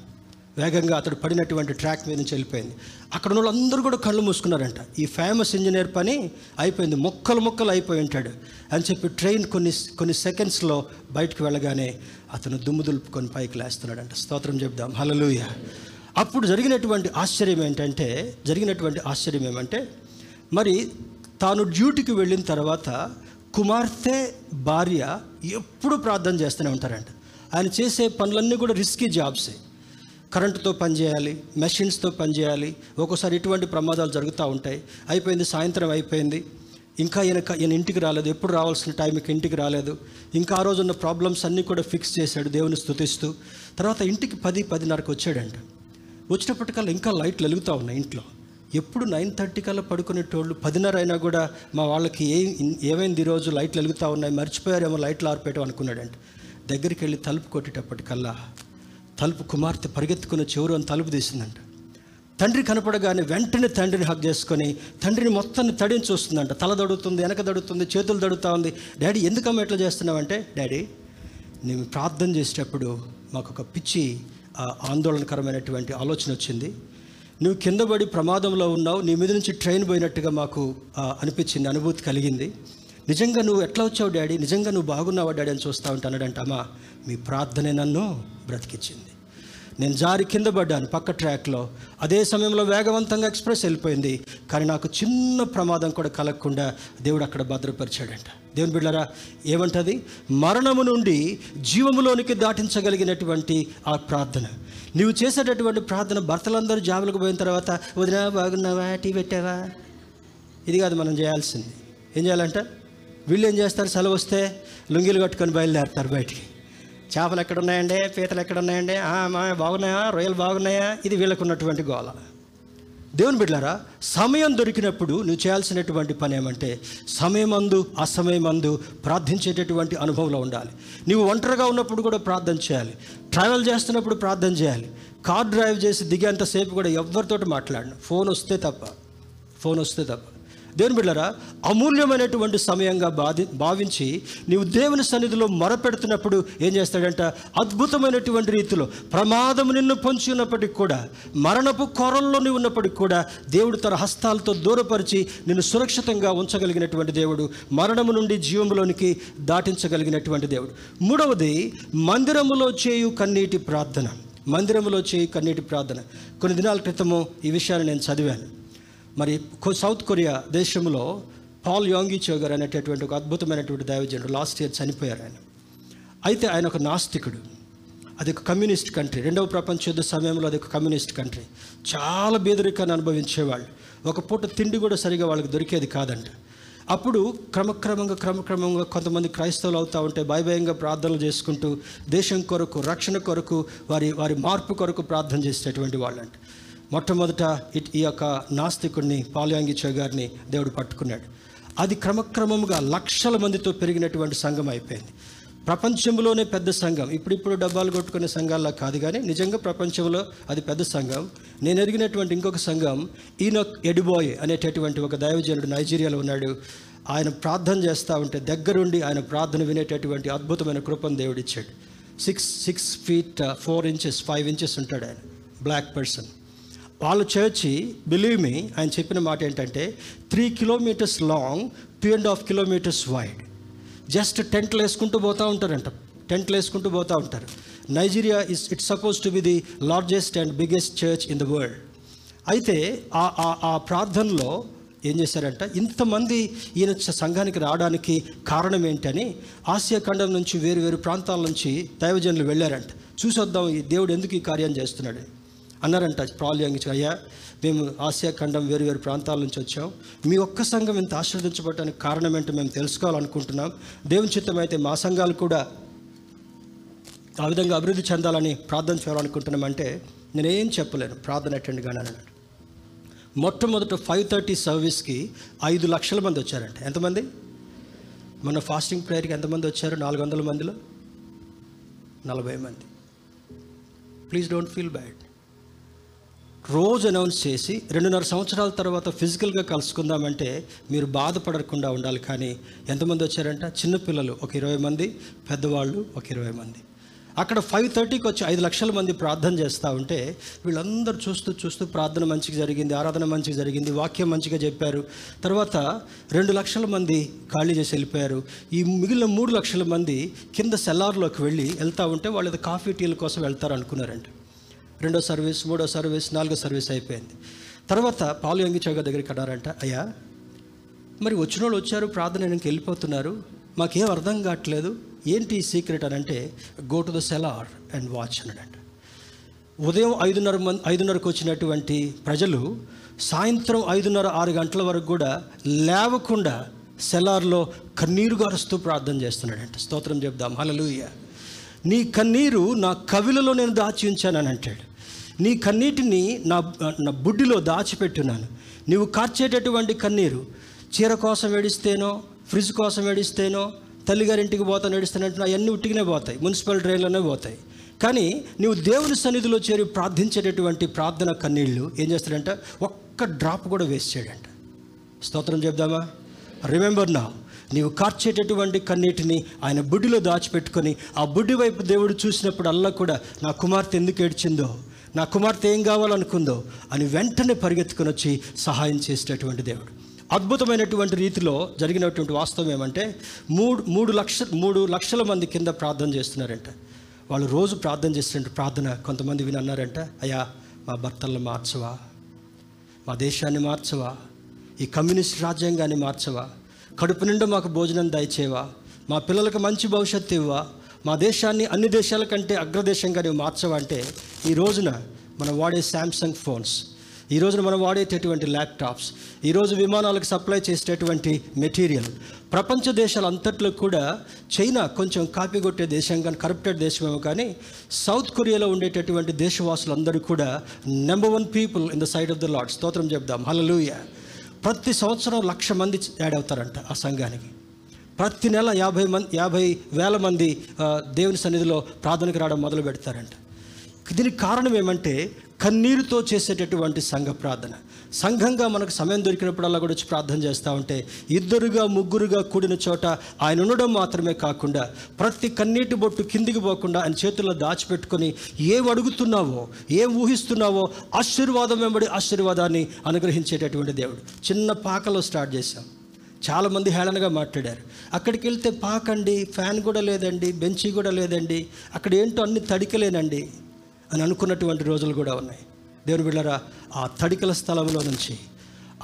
వేగంగా అతడు పడినటువంటి ట్రాక్ మీద నుంచి వెళ్ళిపోయింది. అక్కడ ఉన్న వాళ్ళందరూ కూడా కళ్ళు మూసుకున్నారంట. ఈ ఫేమస్ ఇంజనీర్ పని అయిపోయింది. మొక్కలు మొక్కలు అయిపోయి ఉంటాడు. అని చెప్పి ట్రైన్ కొన్ని కొన్ని సెకండ్స్లో బయటకు వెళ్ళగానే అతను దుమ్ము దులుపుకొని పైకి లేస్తున్నాడంట. స్తోత్రం చెప్దాం హలలుయ అప్పుడు జరిగినటువంటి ఆశ్చర్యం ఏంటంటే జరిగినటువంటి ఆశ్చర్యం ఏమంటే మరి తాను డ్యూటీకి వెళ్ళిన తర్వాత కుమార్తె భార్య ఎప్పుడు ప్రార్థన చేస్తూనే ఉంటారంట. ఆయన చేసే పనులన్నీ కూడా రిస్కీ జాబ్సే కరెంటుతో పనిచేయాలి మెషిన్స్తో పనిచేయాలి ఒక్కోసారి ఇటువంటి ప్రమాదాలు జరుగుతూ ఉంటాయి. అయిపోయింది సాయంత్రం అయిపోయింది. ఇంకా ఈయన ఈయన ఇంటికి రాలేదు ఎప్పుడు రావాల్సిన టైంకి ఇంటికి రాలేదు. ఇంకా ఆ రోజు ఉన్న ప్రాబ్లమ్స్ అన్నీ కూడా ఫిక్స్ చేశాడు దేవుని స్థుతిస్తూ తర్వాత ఇంటికి పది పదిన్నరకు వచ్చాడంట. వచ్చినప్పటికల్లా ఇంకా లైట్లు వెలుగుతూ ఉన్నాయి ఇంట్లో. ఎప్పుడు నైన్ థర్టీ కల్లా పడుకునేటోళ్ళు పదిన్నర అయినా కూడా మా వాళ్ళకి ఏ ఏమైంది ఈరోజు లైట్లు వెలుగుతూ ఉన్నాయి మర్చిపోయారేమో లైట్లు ఆరిపోయటం అనుకున్నాడంట. దగ్గరికి వెళ్ళి తలుపు కొట్టేటప్పటికల్లా తలుపు కుమార్తె పరిగెత్తుకున్న చివరు అని తలుపు తీసిందంట. తండ్రి కనపడగానే వెంటనే తండ్రిని హక్ చేసుకొని తండ్రిని మొత్తాన్ని తడిని చూస్తుందంట. తల దడుతుంది వెనక దడుతుంది చేతులు దడుతూ ఉంది. డాడీ ఎందుకమ్మ ఎట్లా చేస్తున్నావంటే డాడీ నేను ప్రార్థన చేసేటప్పుడు మాకు ఒక పిచ్చి ఆందోళనకరమైనటువంటి ఆలోచన వచ్చింది. నువ్వు కింద పడి ప్రమాదంలో ఉన్నావు నీ మీద నుంచి ట్రైన్ పోయినట్టుగా మాకు అనిపించింది అనుభూతి కలిగింది. నిజంగా నువ్వు ఎట్లా వచ్చావు డాడీ? నిజంగా నువ్వు బాగున్నావా డాడీ అని చూస్తూ అన్నాడంట అమ్మా మీ ప్రార్థనే నన్ను బ్రతికించింది నేను జారి కింద పడ్డాను పక్క ట్రాక్లో. అదే సమయంలో వేగవంతంగా ఎక్స్ప్రెస్ వెళ్ళిపోయింది. కానీ నాకు చిన్న ప్రమాదం కూడా కలగకుండా దేవుడు అక్కడ భద్రపరిచాడంట. దేవుని బిడ్డరా ఏమంటది మరణము నుండి జీవములోనికి దాటించగలిగినటువంటి ఆ ప్రార్థన. నీవు చేసేటటువంటి ప్రార్థన భర్తలందరూ జాబులకు పోయిన తర్వాత వదినా బాగున్నావా? టీ పెట్టావా? ఇది కాదు మనం చేయాల్సింది. ఏం చేయాలంట? వీళ్ళు ఏం చేస్తారు? సెలవు వస్తే లుంగీలు కట్టుకొని బయలుదేరుతారు బయటికి. చేపలు ఎక్కడ ఉన్నాయండి పీతలు ఎక్కడ ఉన్నాయండి ఆ, బాగున్నాయా? రొయ్యలు బాగున్నాయా? ఇది వీళ్ళకు ఉన్నటువంటి గోల. దేవుని బిడ్డారా సమయం దొరికినప్పుడు నువ్వు చేయాల్సినటువంటి పని ఏమంటే సమయమందు అసమయమందు ప్రార్థించేటటువంటి అనుభవంలో ఉండాలి. నీవు ఒంటరిగా ఉన్నప్పుడు కూడా ప్రార్థన చేయాలి. ట్రావెల్ చేస్తున్నప్పుడు ప్రార్థన చేయాలి. కార్ డ్రైవ్ చేసి దిగేంతసేపు కూడా ఎవరితోటి మాట్లాడను. ఫోన్ వస్తే తప్ప. ఫోన్ వస్తే తప్ప. దేవుని బిడ్డరా అమూల్యమైనటువంటి సమయంగా బాధి భావించి నీవు దేవుని సన్నిధిలో మొరపెడుతున్నప్పుడు ఏం చేస్తాడంట? అద్భుతమైనటువంటి రీతిలో ప్రమాదం నిన్ను పొంచి ఉన్నప్పటికి కూడా మరణపు కొరల్లో నీవు ఉన్నప్పటికి కూడా దేవుడు తన హస్తాలతో దూరపరిచి నిన్ను సురక్షితంగా ఉంచగలిగినటువంటి దేవుడు మరణము నుండి జీవములోనికి దాటించగలిగినటువంటి దేవుడు. మూడవది మందిరములో చేయు కన్నీటి ప్రార్థన. మందిరములో చేయు కన్నీటి ప్రార్థన. కొన్ని దినాల క్రితము ఈ విషయాన్ని నేను చదివాను. మరి సౌత్ కొరియా దేశంలో పాల్ యోంగిచో గారు అనేటటువంటి ఒక అద్భుతమైనటువంటి దైవజనుడు లాస్ట్ ఇయర్ చనిపోయారు ఆయన. అయితే ఆయన ఒక నాస్తికుడు. అది ఒక కమ్యూనిస్ట్ కంట్రీ. రెండవ ప్రపంచ యుద్ధ సమయంలో అది ఒక కమ్యూనిస్ట్ కంట్రీ. చాలా బీదరికాన్ని అనుభవించేవాళ్ళు. ఒక పూట తిండి కూడా సరిగా వాళ్ళకి దొరికేది కాదంట. అప్పుడు క్రమక్రమంగా క్రమక్రమంగా కొంతమంది క్రైస్తవులు అవుతూ ఉంటే భయభయంగా ప్రార్థనలు చేసుకుంటూ దేశం కొరకు రక్షణ కొరకు వారి వారి మార్పు కొరకు ప్రార్థన చేసేటటువంటి వాళ్ళంట. మొట్టమొదట ఇట్- ఈ యొక్క నాస్తికుడిని పాలయాంగిచో గారిని దేవుడు పట్టుకున్నాడు. అది క్రమక్రమంగా లక్షల మందితో పెరిగినటువంటి సంఘం అయిపోయింది. ప్రపంచంలోనే పెద్ద సంఘం. ఇప్పుడిప్పుడు డబ్బాలు కొట్టుకునే సంఘాల్లో కాదు కానీ నిజంగా ప్రపంచంలో అది పెద్ద సంఘం. నేను ఎరిగినటువంటి ఇంకొక సంఘం ఈనొక్ ఎడిబోయ్ అనేటటువంటి ఒక దైవజనుడు నైజీరియాలో ఉన్నాడు. ఆయన ప్రార్థన చేస్తూ ఉంటే దగ్గరుండి ఆయన ప్రార్థన వినేటటువంటి అద్భుతమైన కృపను దేవుడిచ్చాడు. Six six feet four inches five inches ఉంటాడు ఆయన. బ్లాక్ పర్సన్ వాళ్ళ చర్చి బిలీవ్ మీ ఆయన చెప్పిన మాట ఏంటంటే three kilometres long two and half kilometres wide just టెంట్లు వేసుకుంటూ పోతూ ఉంటారంట. టెంట్లు వేసుకుంటూ పోతూ ఉంటారు. Nigeria is it's suppose to be the largest and biggest church in the world అయితే ఆ ఆ- ఆ ప్రార్థనలో ఏం చేశారంట? ఇంతమంది ఈయన సంఘానికి రావడానికి కారణం ఏంటని ఆసియా ఖండం నుంచి వేరు వేరు ప్రాంతాల నుంచి దైవజనులు వెళ్ళారంట. చూసొద్దాం ఈ దేవుడు ఎందుకు ఈ కార్యం చేస్తున్నాడు? అన్నారంట ప్రాలు అయ్యా మేము ఆసియా ఖండం వేరు వేరు ప్రాంతాల నుంచి వచ్చాం. మీ ఒక్క సంఘం ఇంత ఆశీర్వదించబడటానికి కారణం ఏంటో మేము తెలుసుకోవాలనుకుంటున్నాం. దేవుని చిత్తం అయితే మా సంఘాలు కూడా ఆ విధంగా అభివృద్ధి చెందాలని ప్రార్థన చేయాలనుకుంటున్నామంటే నేనేం చెప్పలేను. ప్రార్థన అటెండ్ కానీ అన్నాడు. మొట్టమొదట ఫైవ్ థర్టీ సర్వీస్కి ఐదు లక్షల మంది వచ్చారంట. ఎంతమంది? మన ఫాస్టింగ్ ప్రేయర్కి ఎంతమంది వచ్చారు? నాలుగు వందల మందిలో నలభై మంది. Please don't feel bad. రోజు అనౌన్స్ చేసి రెండున్నర సంవత్సరాల తర్వాత ఫిజికల్గా కలుసుకుందామంటే మీరు బాధపడకుండా ఉండాలి. కానీ ఎంతమంది వచ్చారంట? చిన్నపిల్లలు ఒక ఇరవై మంది పెద్దవాళ్ళు ఒక ఇరవై మంది. అక్కడ ఫైవ్ థర్టీకి వచ్చి ఐదు లక్షల మంది ప్రార్థన చేస్తూ ఉంటే వీళ్ళందరూ చూస్తూ చూస్తూ ప్రార్థన మంచిగా జరిగింది ఆరాధన మంచిగా జరిగింది వాక్యం మంచిగా చెప్పారు. తర్వాత రెండు లక్షల మంది ఖాళీ చేసి వెళ్ళిపోయారు. ఈ మిగిలిన మూడు లక్షల మంది కింద సెల్లార్లోకి వెళ్ళి వెళ్తూ ఉంటే వాళ్ళు కాఫీ టీల కోసం వెళ్తారు అనుకున్నారంట రెండో సర్వీస్ మూడో సర్వీస్ నాలుగో సర్వీస్ అయిపోయింది. తర్వాత పాలు యంగి చౌక దగ్గరికి అన్నారంట అయ్యా మరి వచ్చిన వాళ్ళు వచ్చారు ప్రార్థన వెనక్కి వెళ్ళిపోతున్నారు మాకేం అర్థం కావట్లేదు ఏంటి ఈ సీక్రెట్? అని అంటే go to the cellar and watch అన్నాడంట. ఉదయం ఐదున్నర మంది ఐదున్నరకు వచ్చినటువంటి ప్రజలు సాయంత్రం ఐదున్నర ఆరు గంటల వరకు కూడా లేవకుండా సెలార్లో కన్నీరు గారుస్తూ ప్రార్థన చేస్తున్నాడంట. స్తోత్రం చెప్దాం. హలలుయ నీ కన్నీరు నా కవిలలో నేను దాచి ఉంచానని అంటాడు. నీ కన్నీటిని నా నా బుడ్డిలో దాచిపెట్టున్నాను. నీవు కార్చేటటువంటి కన్నీరు చీర కోసం ఏడిస్తేనో ఫ్రిడ్జ్ కోసం ఏడిస్తేనో తల్లిగారింటికి పోతాను ఏడిస్తానంటే అవన్నీ ఉట్టిగానే పోతాయి మున్సిపల్ డ్రైన్లోనే పోతాయి. కానీ నీవు దేవుని సన్నిధిలో చేరి ప్రార్థించేటటువంటి ప్రార్థన కన్నీళ్ళు ఏం చేస్తాడంట? ఒక్క డ్రాప్ కూడా వేస్ట్ చేయడంట. స్తోత్రం చెప్దామా? రిమెంబర్ నా నీవు కార్చేటటువంటి కన్నీటిని ఆయన బుడ్డిలో దాచిపెట్టుకొని ఆ బుడ్డి వైపు దేవుడు చూసినప్పుడు అల్లా కూడా నా కుమార్తె ఎందుకు ఏడ్చిందో? నా కుమార్తె ఏం కావాలనుకుందో అని వెంటనే పరిగెత్తుకుని వచ్చి సహాయం చేసేటటువంటి దేవుడు. అద్భుతమైనటువంటి రీతిలో జరిగినటువంటి వాస్తవం ఏమంటే మూడు మూడు లక్ష మూడు లక్షల మంది కింద ప్రార్థన చేస్తున్నారంట. వాళ్ళు రోజు ప్రార్థన చేస్తున్న ప్రార్థన కొంతమంది విని అన్నారంట అయ్యా మా భర్తలను మార్చవా? మా దేశాన్ని మార్చవా? ఈ కమ్యూనిస్ట్ రాజ్యాంగాన్ని మార్చవా? కడుపు నిండా మాకు భోజనం దయచేవా మా పిల్లలకు మంచి భవిష్యత్తు ఇవ్వా మా దేశాన్ని అన్ని దేశాల కంటే అగ్రదేశంగా నువ్వు మార్చవంటే ఈ రోజున మనం వాడే శాంసంగ్ ఫోన్స్ ఈ రోజున మనం వాడేటటువంటి ల్యాప్టాప్స్ ఈరోజు విమానాలకు సప్లై చేసేటటువంటి మెటీరియల్ ప్రపంచ దేశాలు అంతట్లో కూడా చైనా కొంచెం కాపీ కొట్టే దేశం కానీ కరప్టెడ్ దేశమేమో కానీ సౌత్ కొరియాలో ఉండేటటువంటి దేశవాసులందరూ కూడా number one people in the side of the Lord స్తోత్రం చెప్దాం హలలుయ ప్రతి సంవత్సరం లక్ష మంది యాడ్ అవుతారంట ఆ సంఘానికి. ప్రతి నెల యాభై మంది యాభై వేల మంది దేవుని సన్నిధిలో ప్రార్థనకు రావడం మొదలు పెడతారంట. దీనికి కారణం ఏమంటే కన్నీరుతో చేసేటటువంటి సంఘ ప్రార్థన. సంఘంగా మనకు సమయం దొరికినప్పుడల్లా కూడా వచ్చి ప్రార్థన చేస్తూ ఉంటే ఇద్దరుగా ముగ్గురుగా కూడిన చోట ఆయన ఉండడం మాత్రమే కాకుండా ప్రతి కన్నీటి బొట్టు కిందికి పోకుండా ఆయన చేతుల్లో దాచిపెట్టుకొని ఏం అడుగుతున్నావో ఏం ఊహిస్తున్నావో ఆశీర్వాదం వెంబడి ఆశీర్వాదాన్ని అనుగ్రహించేటటువంటి దేవుడు. చిన్న పాకలో స్టార్ట్ చేశాం. చాలామంది హేళనగా మాట్లాడారు. అక్కడికి వెళ్తే పాకండి ఫ్యాన్ కూడా లేదండి బెంచి కూడా లేదండి అక్కడ ఏంటో అన్ని తడికలేనండి అని అనుకున్నటువంటి రోజులు కూడా ఉన్నాయి. దేవుని బిళ్ళరా ఆ తడికల స్థలంలో నుంచి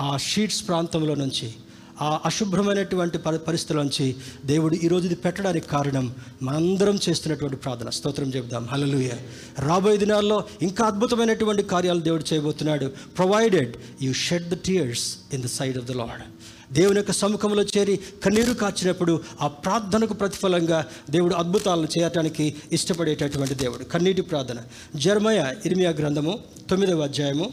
ఆ షీట్స్ ప్రాంతంలో నుంచి ఆ అశుభ్రమైనటువంటి పరి పరిస్థితుల నుంచి దేవుడు ఈరోజు ఇది పెట్టడానికి కారణం మనందరం చేస్తున్నటువంటి ప్రార్థన. స్తోత్రం చెబుదాం. హలలుయ రాబోయే దినాల్లో ఇంకా అద్భుతమైనటువంటి కార్యాలు దేవుడు చేయబోతున్నాడు. Provided you shed the tears in the side of the Lord దేవుని యొక్క సముఖంలో చేరి కన్నీరు కాచినప్పుడు ఆ ప్రార్థనకు ప్రతిఫలంగా దేవుడు అద్భుతాలను చేయటానికి ఇష్టపడేటటువంటి దేవుడు. కన్నీటి ప్రార్థన. జర్మయ ఇర్మియా గ్రంథము తొమ్మిదవ అధ్యాయము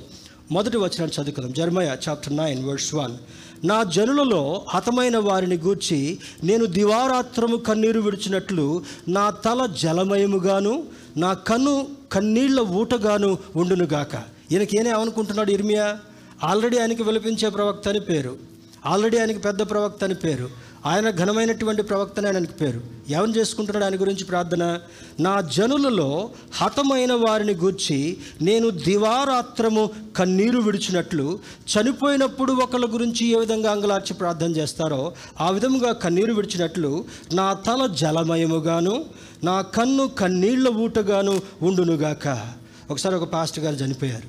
మొదటి వచనాన్ని చదువుకుందాం. Jeremiah chapter nine verse one. నా జనులలో హతమైన వారిని గూర్చి నేను దివారాత్రము కన్నీరు విడిచినట్లు నా తల జలమయముగాను నా కన్ను కన్నీళ్ళ ఊటగాను ఉండునుగాక. ఈయనకేనే అనుకుంటున్నాడు ఇర్మియా? ఆల్రెడీ ఆయనకి విలపించే ప్రవక్త అని పేరు. ఆల్రెడీ ఆయనకి పెద్ద ప్రవక్త అని పేరు. ఆయన ఘనమైనటువంటి ప్రవక్తనే ఆయనకి పేరు. ఎవరు చేసుకుంటున్నాడు ఆయన గురించి ప్రార్థన? నా జనులలో హతమైన వారిని గూర్చి నేను దివారాత్రము కన్నీరు విడిచినట్లు చనిపోయినప్పుడు ఒకళ్ళ గురించి ఏ విధంగా అంగలార్చి ప్రార్థన చేస్తారో ఆ విధముగా కన్నీరు విడిచినట్లు నా తల జలమయముగాను నా కన్ను కన్నీళ్ళ ఊటగాను ఉండునుగాక. ఒకసారి ఒక పాస్టర్ గారు చనిపోయారు.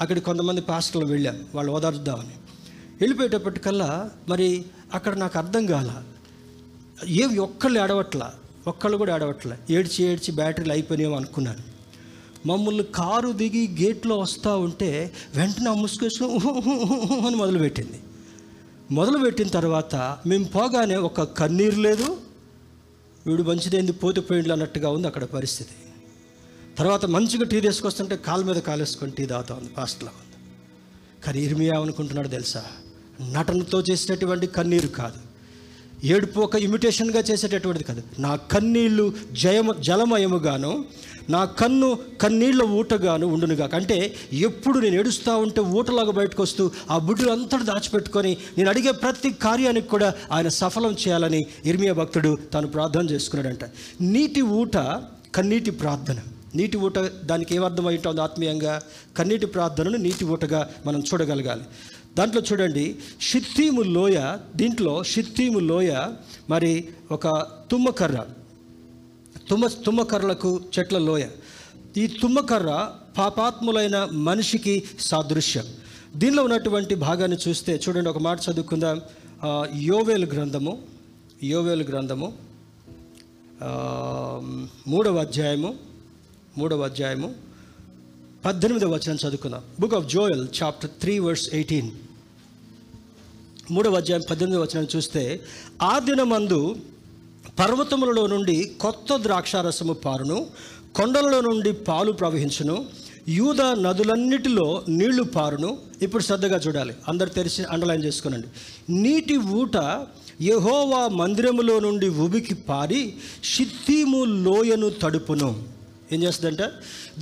అక్కడికి కొంతమంది పాస్టర్లు వెళ్ళాం వాళ్ళు ఓదార్చుదామని. వెళ్ళిపోయేటప్పటికల్లా మరి అక్కడ నాకు అర్థం కాల. ఏవి ఒక్కళ్ళు ఏడవట్ల ఒక్కళ్ళు కూడా ఏడవట్లే. ఏడ్చి ఏడ్చి బ్యాటరీలు అయిపోయినాయో అనుకున్నాను. మమ్మల్ని కారు దిగి గేట్లో వస్తూ ఉంటే వెంటనే ఆ అని మొదలుపెట్టింది. మొదలుపెట్టిన తర్వాత మేము పోగానే ఒక కన్నీరు లేదు వీడు మంచిదేంది పోతే పోయిండ్లు అన్నట్టుగా ఉంది అక్కడ పరిస్థితి. తర్వాత మంచిగా టీ తీసుకొస్తుంటే కాలు మీద కాలేసుకొని టీ తాగుతా ఉంది పాస్ట్లో ఉంది. కానీ ఇర్మియా అనుకుంటున్నాడు తెలుసా? నటనతో చేసినటువంటి కన్నీరు కాదు. ఏడుపు ఒక ఇమిటేషన్గా చేసేటటువంటిది కాదు. నా కన్నీళ్ళు జయమ జలమయముగాను నా కన్ను కన్నీళ్ళ ఊటగాను ఉండునుగాక. అంటే ఎప్పుడు నేను ఏడుస్తూ ఉంటే ఊటలాగా బయటకు వస్తూ ఆ బుడ్డులు అంతటి దాచిపెట్టుకొని నేను అడిగే ప్రతి కార్యానికి కూడా ఆయన సఫలం చేయాలని ఇర్మియా భక్తుడు తాను ప్రార్థన చేసుకున్నాడంట. నీటి ఊట కన్నీటి ప్రార్థన. నీటి ఊట దానికి ఏమర్థమై ఉంటుంది ఆత్మీయంగా? కన్నీటి ప్రార్థనను నీటి ఊటగా మనం చూడగలగాలి. దాంట్లో చూడండి షిత్తీము లోయ దీంట్లో షిత్తీము లోయ మరి ఒక తుమ్మకర్ర తుమ్మ తుమ్మకర్రలకు చెట్ల లోయ. ఈ తుమ్మకర్ర పాపాత్ములైన మనిషికి సాదృశ్యం. దీనిలో ఉన్నటువంటి భాగాన్ని చూస్తే చూడండి ఒక మాట చదువుకుందాం. యోవేలు గ్రంథము యోవేలు గ్రంథము మూడవ అధ్యాయము మూడవ అధ్యాయము పద్దెనిమిదవ వచనం చదువుకుందాం. Book of Joel chapter three verse eighteen మూడవ అధ్యాయం పద్దెనిమిదవ వచనం చూస్తే ఆ దినమందు పర్వతములలో నుండి కొత్త ద్రాక్షారసము పారును కొండలలో నుండి పాలు ప్రవహించును యూద నదులన్నిటిలో నీళ్ళు పారును. ఇప్పుడు శ్రద్ధగా చూడాలి. అందరు తెరిచి అండర్లైన్ చేసుకునండి. నీటి ఊట యెహోవా మందిరములో నుండి ఉబికి పారి షిత్తీము లోయను తడుపును. ఏం చేస్తుందంట?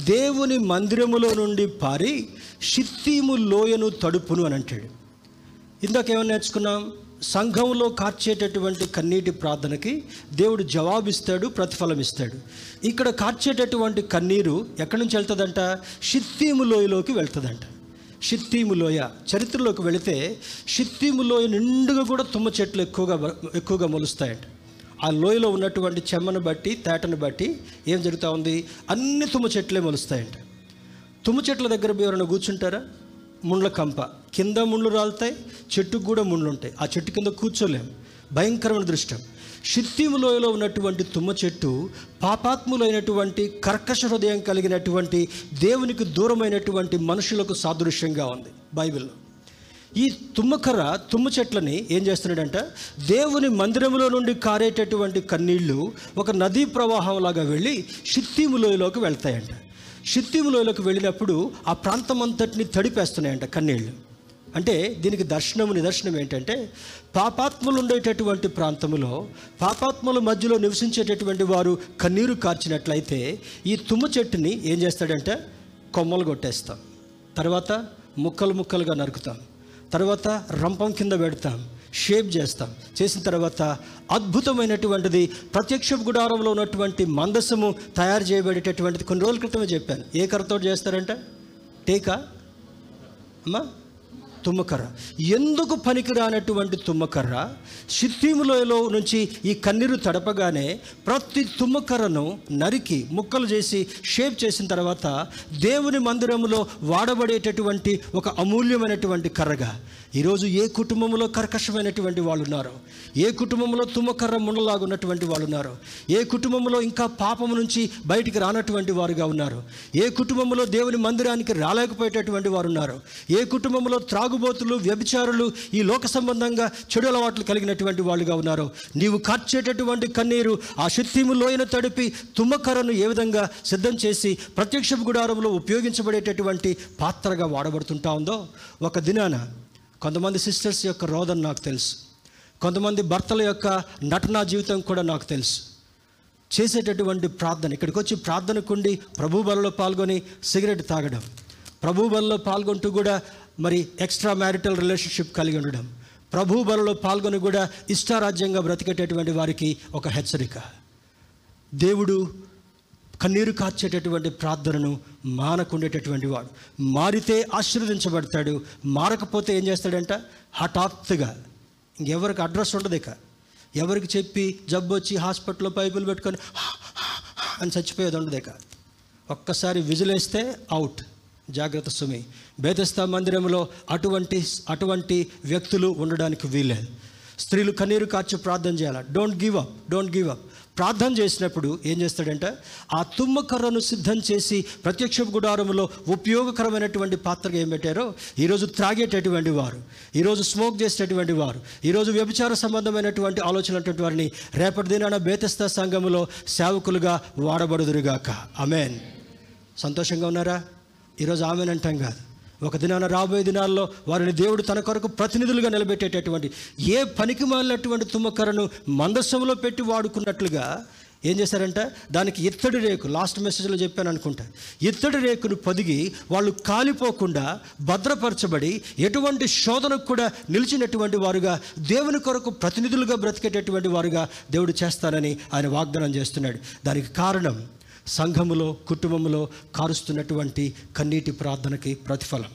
దేవుని మందిరములో నుండి పారి షిత్తీము లోయను తడుపును అని అంటాడు. ఇందాకేమో నేర్చుకున్నాం? సంఘంలో కార్చేటటువంటి కన్నీటి ప్రార్థనకి దేవుడు జవాబిస్తాడు ప్రతిఫలం ఇస్తాడు ఇక్కడ కార్చేటటువంటి కన్నీరు ఎక్కడి నుంచి వెళ్తుందంట? షిత్తీము లోయలోకి వెళ్తుందంట. షిత్తీము లోయ చరిత్రలోకి వెళితే షిత్తీము లోయ నిండుగా కూడా తుమ్మ చెట్లు ఎక్కువగా ఎక్కువగా మొలుస్తాయంట. ఆ లోయలో ఉన్నటువంటి చెమ్మను బట్టి తేటను బట్టి ఏం జరుగుతూ ఉంది? అన్ని తుమ్మ చెట్లే మొలుస్తాయంట. తుమ్మ చెట్ల దగ్గర ఎవరైనా కూర్చుంటారా? ముండ్ల కంప. కింద ముండ్లు రాలుతాయి చెట్టుకు కూడా ముండ్లు ఉంటాయి. ఆ చెట్టు కింద కూర్చోలేము భయంకరమైన దృష్టం. షిత్తిము లోయలో ఉన్నటువంటి తుమ్మ చెట్టు పాపాత్ములైనటువంటి కర్కశ హృదయం కలిగినటువంటి దేవునికి దూరమైనటువంటి మనుషులకు సాదృశ్యంగా ఉంది బైబిల్లో. ఈ తుమ్మకర్ర తుమ్మ చెట్లని ఏం చేస్తున్నాడంట? దేవుని మందిరములో నుండి కారేటటువంటి కన్నీళ్ళు ఒక నదీ ప్రవాహంలాగా వెళ్ళి షిత్తిములోయలోకి వెళ్తాయంట. షిత్తిములోయలోకి వెళ్ళినప్పుడు ఆ ప్రాంతం అంతటిని తడిపేస్తున్నాయంట కన్నీళ్ళు. అంటే దీనికి దర్శనం నిదర్శనం ఏంటంటే పాపాత్ములు ఉండేటటువంటి ప్రాంతములో పాపాత్ముల మధ్యలో నివసించేటటువంటి వారు కన్నీరు కార్చినట్లయితే ఈ తుమ్మ చెట్టుని ఏం చేస్తాడంటే? కొమ్మలు కొట్టేస్తాం. తర్వాత ముక్కలు ముక్కలుగా నరుకుతాం. తర్వాత రంపం కింద పెడతాం షేప్ చేస్తాం. చేసిన తర్వాత అద్భుతమైనటువంటిది ప్రత్యక్ష గుడారంలో ఉన్నటువంటి మందసము తయారు చేయబడేటటువంటిది. కొన్ని రోజుల క్రితమే చెప్పాను. ఏ కర్రతో చేస్తారంటే? టేకా? అమ్మా? తుమ్మకర్ర. ఎందుకు పనికిరానటువంటి తుమ్మకర్ర? షిత్తీములోయలో నుంచి ఈ కన్నీరు తడపగానే ప్రతి తుమ్మకర్రను నరికి ముక్కలు చేసి షేప్ చేసిన తర్వాత దేవుని మందిరములో వాడబడేటటువంటి ఒక అమూల్యమైనటువంటి కర్రగా. ఈరోజు ఏ కుటుంబంలో కర్కశమైనటువంటి వాళ్ళు ఉన్నారు ఏ కుటుంబంలో తుమ్మకర్ర ముండలాగున్నటువంటి వాళ్ళు ఉన్నారు ఏ కుటుంబంలో ఇంకా పాపం నుంచి బయటికి రానటువంటి వారుగా ఉన్నారు ఏ కుటుంబంలో దేవుని మందిరానికి రాలేకపోయేటటువంటి వారు ఉన్నారు ఏ కుటుంబంలో త్రాగు త్రాగుబోతులు వ్యభిచారులు ఈ లోక సంబంధంగా చెడు అలవాట్లు కలిగినటువంటి వాళ్ళుగా ఉన్నారు. నీవు కార్చేటటువంటి కన్నీరు ఆ శక్తిము లోయను తడిపి తుమ్మకర్రను ఏ విధంగా సిద్ధం చేసి ప్రత్యక్ష గుడారంలో ఉపయోగించబడేటటువంటి పాత్రగా వాడబడుతుంటా ఉందో ఒక దినాన కొంతమంది సిస్టర్స్ యొక్క రోదన నాకు తెలుసు. కొంతమంది భర్తల యొక్క నటనా జీవితం కూడా నాకు తెలుసు. చేసేటటువంటి ప్రార్థన ఇక్కడికి వచ్చి ప్రార్థనకుండి ప్రభు బలలో పాల్గొని సిగరెట్ తాగడం. ప్రభు బలలో పాల్గొంటూ కూడా మరి ఎక్స్ట్రా మ్యారిటల్ రిలేషన్షిప్ కలిగి ఉండడం. ప్రభు బలలో పాల్గొని కూడా ఇష్టారాజ్యంగా బ్రతికేటటువంటి వారికి ఒక హెచ్చరిక. దేవుడు కన్నీరు కార్చేటటువంటి ప్రార్థనను మానకుండేటటువంటి వాడు. మారితే ఆశీర్వదించబడతాడు. మారకపోతే ఏం చేస్తాడంట? హఠాత్తుగా. ఇంకెవరికి అడ్రస్ ఉండదు ఇక. ఎవరికి చెప్పి జబ్బు వచ్చి హాస్పిటల్లో పైపులు పెట్టుకొని అని చచ్చిపోయేది ఉండదు ఇక. ఒక్కసారి విజిలేస్తే అవుట్ జాగ్రత్త సుమి. బేదస్థ మందిరంలో అటువంటి అటువంటి వ్యక్తులు ఉండడానికి వీల్లేదు స్త్రీలు కన్నీరు కార్చి ప్రార్థన చేయాలి? Don't give up don't give up ప్రార్థన చేసినప్పుడు ఏం చేస్తాడంటే? ఆ తుమ్మకర్రను సిద్ధం చేసి ప్రత్యక్ష గుడారంలో ఉపయోగకరమైనటువంటి పాత్రగా ఏం పెట్టారో? ఈరోజు త్రాగేటటువంటి వారు ఈరోజు స్మోక్ చేసేటటువంటి వారు ఈరోజు వ్యభిచార సంబంధమైనటువంటి ఆలోచనటువంటి వారిని రేపటి దినాన బేతస్థ సంఘంలో సేవకులుగా వాడబడుదురుగాక. అమెన్ సంతోషంగా ఉన్నారా? ఈరోజు ఆమెన్ అంటాం కాదు. ఒక దినాన రాబోయే దినాల్లో వారిని దేవుడు తన కొరకు ప్రతినిధులుగా నిలబెట్టేటటువంటి ఏ పనికి మాలినటువంటి తుమ్మకరను మందస్సంలో పెట్టి వాడుకున్నట్లుగా ఏం చేశారంటే? దానికి ఇత్తడి రేకు లాస్ట్ మెసేజ్లో చెప్పాను అనుకుంటా. ఇత్తడి రేకును పొదిగి వాళ్ళు కాలిపోకుండా భద్రపరచబడి ఎటువంటి శోధనకు కూడా నిలిచినటువంటి వారుగా దేవుని కొరకు ప్రతినిధులుగా బ్రతికేటటువంటి వారుగా దేవుడు చేస్తానని ఆయన వాగ్దానం చేస్తున్నాడు. దానికి కారణం సంఘములో కుటుంబంలో కారుస్తున్నటువంటి కన్నీటి ప్రార్థనకి ప్రతిఫలం.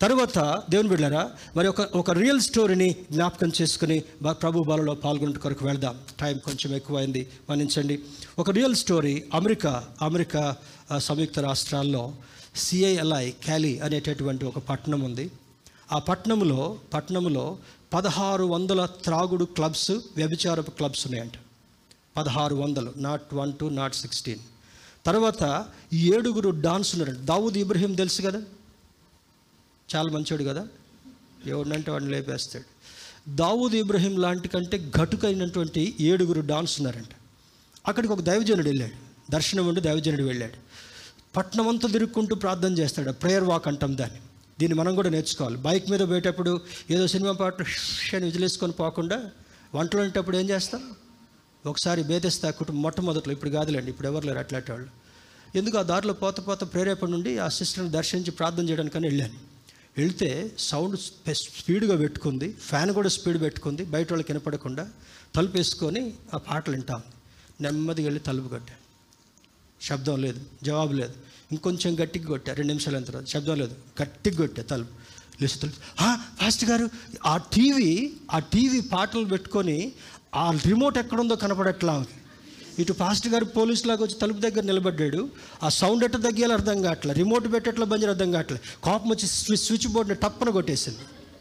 తరువాత దేవుని బిడ్డారా మరి ఒక ఒక రియల్ స్టోరీని జ్ఞాపకం చేసుకుని ప్రభు బాలలో పాల్గొనే కొరకు వెళ్దాం. టైం కొంచెం ఎక్కువైంది మన్నించండి. ఒక రియల్ స్టోరీ అమెరికా అమెరికా సంయుక్త రాష్ట్రాల్లో సిఐఎల్ఐ క్యాలీ అనేటటువంటి ఒక పట్టణం ఉంది. ఆ పట్టణంలో పట్టణంలో పదహారు వందల త్రాగుడు క్లబ్స్ వ్యభిచారపు క్లబ్స్ ఉన్నాయంట. పదహారు వందలు not one two not sixteen. తర్వాత ఏడుగురు డాన్సులర్. దావుద్ దావూద్ ఇబ్రహీం తెలుసు కదా? చాలా మంచోడు కదా? ఎవరినంటే వాడిని లేపేస్తాడు. దావూద్ ఇబ్రహీం లాంటి కంటే ఘటుకైనటువంటి ఏడుగురు డాన్స్ ఉన్నారంట అక్కడికి ఒక దైవజనుడు వెళ్ళాడు. దర్శనం ఉండి దైవజనుడు వెళ్ళాడు. పట్నం అంతా తిరుక్కుంటూ ప్రార్థన చేస్తాడు. ప్రేయర్ వాక్ అంటాం దాన్ని. దీన్ని మనం కూడా నేర్చుకోవాలి. బైక్ మీద పోయేటప్పుడు ఏదో సినిమా పాట విజిలేసుకొని పోకుండా వంటలు ఉండేటప్పుడు ఏం చేస్తాం? ఒకసారి బేదెస్తా కుటుంబం మొట్టమొదట్లో ఇప్పుడు కాదులేండి ఇప్పుడు ఎవరు లేరు అట్లాంటి వాళ్ళు. ఎందుకు ఆ దారిలో పోత పోత ప్రేరేపణ నుండి ఆ సిస్టర్ని దర్శించి ప్రార్థన చేయడానికని వెళ్ళాను. వెళ్తే సౌండ్ స్పీడ్గా పెట్టుకుంది ఫ్యాన్ కూడా స్పీడ్ పెట్టుకుంది బయట వాళ్ళకి వినపడకుండా తలుపు వేసుకొని ఆ పాటలు వింటాం నెమ్మదిగా వెళ్ళి తలుపు కొట్టాను. శబ్దం లేదు జవాబు లేదు. ఇంకొంచెం గట్టిగా కొట్టా రెండు నిమిషాలు అయిన తర్వాత శబ్దం లేదు. గట్టిగా కొట్టా తలుపు. లేచి తలుపు. ఫాస్ట్ గారు ఆ టీవీ ఆ టీవీ పాటలు పెట్టుకొని ఆ ఆ రిమోట్ ఎక్కడుందో కనపడట్లా ఆమెకి. ఇటు ఫాస్ట్ గారు పోలీస్ లాగా వచ్చి తలుపు దగ్గర నిలబడ్డాడు. ఆ సౌండ్ ఎట్ట తగ్గేలా అర్థం కావట్లే. రిమోట్ పెట్టెట్లా బంజర్ అర్థం కావట్లే. కోపం వచ్చి స్విచ్ బోర్డుని టప్పన కొట్టేసింది.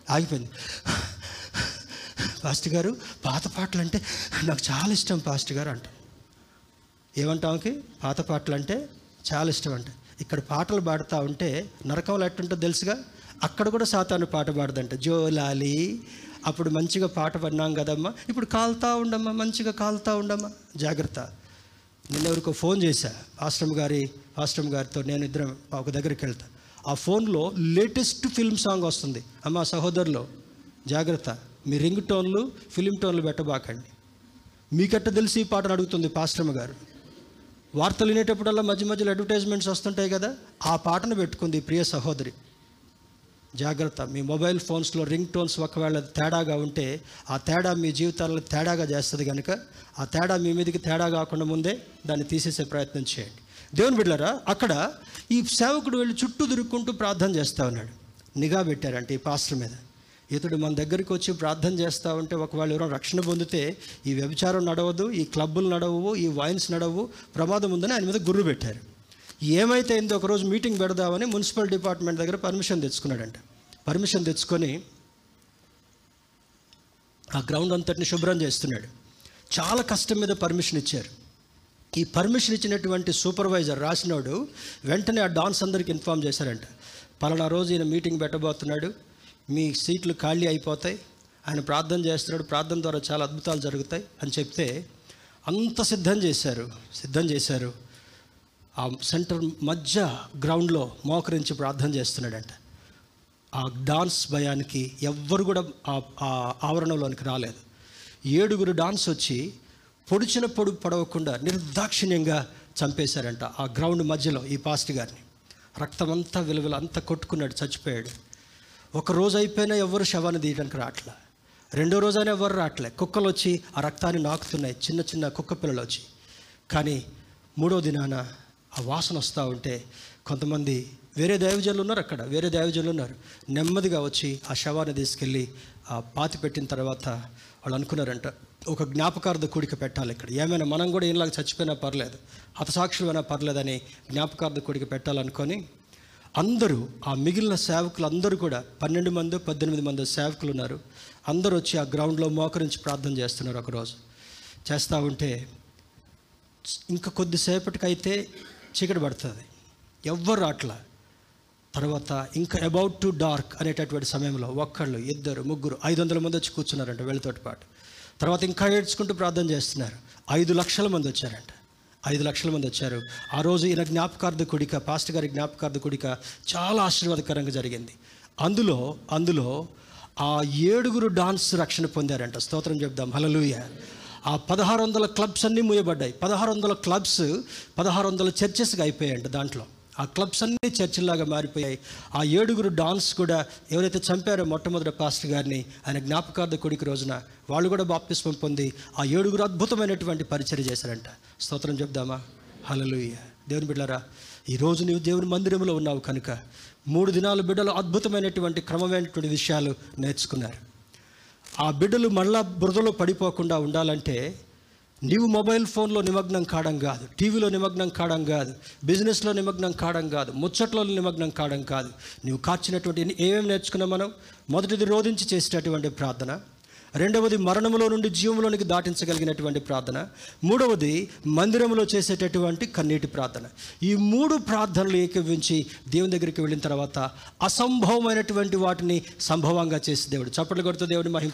ఆగిపోయింది. పాస్టర్ గారు పాత పాటలు అంటే నాకు చాలా ఇష్టం పాస్టర్ గారు అంట. ఏమంటావుకి పాత పాటలు అంటే చాలా ఇష్టం అంట. ఇక్కడ పాటలు పాడుతూ ఉంటే నరకంలో ఎట్టుంటో తెలుసుగా? అక్కడ కూడా సాతాను పాట పాడదంట. జోలాలి అప్పుడు మంచిగా పాట పడినాం కదమ్మా. ఇప్పుడు కాలుతా ఉండమ్మా మంచిగా కాలుతా ఉండమ్మా. జాగ్రత్త. నిన్న ఎవరికో ఫోన్ చేశా. ఆశ్రమ్ గారి ఆశ్రమ్ గారితో నేను ఇద్దరం ఒక దగ్గరికి వెళ్తా. ఆ ఫోన్లో లేటెస్ట్ ఫిల్మ్ సాంగ్ వస్తుంది. అమ్మా సహోదరులు జాగ్రత్త. మీ రింగ్ టోన్లు ఫిలిం టోన్లు పెట్టబాకండి. మీకట్ట తెలిసి ఈ పాటను అడుగుతుంది పాశ్రమ గారు. వార్తలు వినేటప్పుడల్లా మధ్య మధ్యలో అడ్వర్టైజ్మెంట్స్ వస్తుంటాయి కదా. ఆ పాటను పెట్టుకుంది ప్రియ సహోదరి. జాగ్రత్త. మీ మొబైల్ ఫోన్స్లో రింగ్ టోన్స్ ఒకవేళ తేడాగా ఉంటే ఆ తేడా మీ జీవితాల్లో తేడాగా చేస్తుంది కనుక ఆ తేడా మీ మీదకి తేడా కాకుండా ముందే దాన్ని తీసేసే ప్రయత్నం చేయండి. దేవుని బిడ్డలారా అక్కడ ఈ సేవకుడు వెళ్ళి చుట్టూ దురుక్కుంటూ ప్రార్థన చేస్తూ ఉన్నాడు. నిఘా పెట్టారంటే ఈ పాస్టర్ మీద. ఇతడు మన దగ్గరికి వచ్చి ప్రార్థన చేస్తూ ఉంటే ఒకవేళ ఎవరో రక్షణ పొందితే ఈ వ్యభిచారం నడవదు ఈ క్లబ్బులు నడవవు ఈ వైన్స్ నడవవు ప్రమాదం ఉందని ఆయన మీద గుర్రు పెట్టారు. ఏమైతే అయిందో ఒకరోజు మీటింగ్ పెడదామని మున్సిపల్ డిపార్ట్మెంట్ దగ్గర పర్మిషన్ తెచ్చుకున్నాడంట. పర్మిషన్ తెచ్చుకొని ఆ గ్రౌండ్ అంతటిని శుభ్రం చేస్తున్నాడు. చాలా కష్టం మీద పర్మిషన్ ఇచ్చారు. ఈ పర్మిషన్ ఇచ్చినటువంటి సూపర్వైజర్ రాసినోడు వెంటనే ఆ డాన్స్ అందరికి ఇన్ఫామ్ చేశారంట. పలానా రోజు ఈయన మీటింగ్ పెట్టబోతున్నాడు. మీ సీట్లు ఖాళీ అయిపోతాయి. ఆయన ప్రార్థన చేస్తున్నాడు. ప్రార్థన ద్వారా చాలా అద్భుతాలు జరుగుతాయి అని చెప్తే అంత సిద్ధం చేశారు. సిద్ధం చేశారు. ఆ సెంటర్ మధ్య గ్రౌండ్లో మోకరించి ప్రార్థన చేస్తున్నాడంట. ఆ డాన్స్ భయానికి ఎవ్వరు కూడా ఆ- ఆవరణలోనికి రాలేదు. ఏడుగురు డాన్స్ వచ్చి పొడిచిన పొడు పడవకుండా నిర్దాక్షిణ్యంగా చంపేశారంట ఆ గ్రౌండ్ మధ్యలో ఈ పాస్ట్ గారిని. రక్తం అంతా విలువలు అంతా కొట్టుకున్నాడు చచ్చిపోయాడు. ఒక రోజు అయిపోయినా ఎవరు శవాన్ని తీయడానికి రావట్లే రెండో రోజైనా ఎవరు రావట్లే కుక్కలు వచ్చి ఆ రక్తాన్ని నాకుతున్నాయి చిన్న చిన్న కుక్క పిల్లలు వచ్చి. కానీ మూడో దినాన ఆ వాసన వస్తూ ఉంటే కొంతమంది వేరే దైవజనులు ఉన్నారు అక్కడ వేరే దైవజనులు ఉన్నారు. నెమ్మదిగా వచ్చి ఆ శవాన్ని తీసుకెళ్ళి ఆ పాతి పెట్టిన తర్వాత వాళ్ళు అనుకున్నారంట ఒక జ్ఞాపకార్థ కూడిక పెట్టాలి ఇక్కడ. ఏమైనా మనం కూడా ఏంలాగా చచ్చిపోయినా పర్లేదు హతసాక్షులమైనా పర్లేదని జ్ఞాపకార్థ కూడిక పెట్టాలనుకొని అందరూ ఆ మిగిలిన సేవకులు అందరూ కూడా పన్నెండు మంది పద్దెనిమిది మంది సేవకులు ఉన్నారు. అందరూ వచ్చి ఆ గ్రౌండ్లో మోకరించి ప్రార్థన చేస్తున్నారు ఒకరోజు. చేస్తూ ఉంటే ఇంకా కొద్దిసేపటికైతే చీకటి పడుతుంది. ఎవ్వరు అట్లా తర్వాత ఇంకా అబౌట్ టు డార్క్ అనేటటువంటి సమయంలో ఒక్కళ్ళు ఇద్దరు ముగ్గురు ఐదు వందల మంది వచ్చి కూర్చున్నారంట వీళ్ళతోటి పాటు. తర్వాత ఇంకా ఏడ్చుకుంటూ ప్రార్థన చేస్తున్నారు. ఐదు లక్షల మంది వచ్చారంట. ఐదు లక్షల మంది వచ్చారు. ఆ రోజు ఈయన జ్ఞాపకార్థ కుడిక పాస్ట్ గారి జ్ఞాపకార్థ కుడిక చాలా ఆశీర్వాదకరంగా జరిగింది. అందులో అందులో ఆ ఏడుగురు డాన్స్ రక్షణ పొందారంట. స్తోత్రం చెప్దాం. హలలుయ ఆ పదహారు వందల క్లబ్స్ అన్నీ మూయబడ్డాయి. పదహారు వందల క్లబ్స్ పదహారు వందల చర్చెస్గా అయిపోయాయంట దాంట్లో. ఆ క్లబ్స్ అన్నీ చర్చిల్లాగా మారిపోయాయి. ఆ ఏడుగురు డాన్స్ కూడా ఎవరైతే చంపారో మొట్టమొదటి పాస్టర్ గారిని ఆయన జ్ఞాపకార్థ కొడుకు రోజున వాళ్ళు కూడా బాప్తిస్మం పొంది ఆ ఏడుగురు అద్భుతమైనటువంటి పరిచయం చేశారంట. స్తోత్రం చెప్దామా? హలలుయ దేవుని బిడ్డారా ఈరోజు నీవు దేవుని మందిరంలో ఉన్నావు కనుక మూడు దినాలు బిడ్డలు అద్భుతమైనటువంటి క్రమమైనటువంటి విషయాలు నేర్చుకున్నారు. ఆ బిడ్డలు మళ్ళా బురదలో పడిపోకుండా ఉండాలంటే నీవు మొబైల్ ఫోన్లో నిమగ్నం కావడం కాదు టీవీలో నిమగ్నం కావడం కాదు బిజినెస్లో నిమగ్నం కావడం కాదు ముచ్చట్లో నిమగ్నం కావడం కాదు. నీవు కార్చినటువంటి ఏమేమి నేర్చుకున్నాం మనం? మొదటిది రోధించి చేసేటటువంటి ప్రార్థన. రెండవది మరణములో నుండి జీవంలోనికి దాటించగలిగినటువంటి ప్రార్థన. మూడవది మందిరంలో చేసేటటువంటి కన్నీటి ప్రార్థన. ఈ మూడు ప్రార్థనలు ఏకీవించి దేవుని దగ్గరికి వెళ్ళిన తర్వాత అసంభవమైనటువంటి వాటిని సంభవంగా చేసి దేవుడు చప్పట్లు కొడుతూ దేవుని మహింప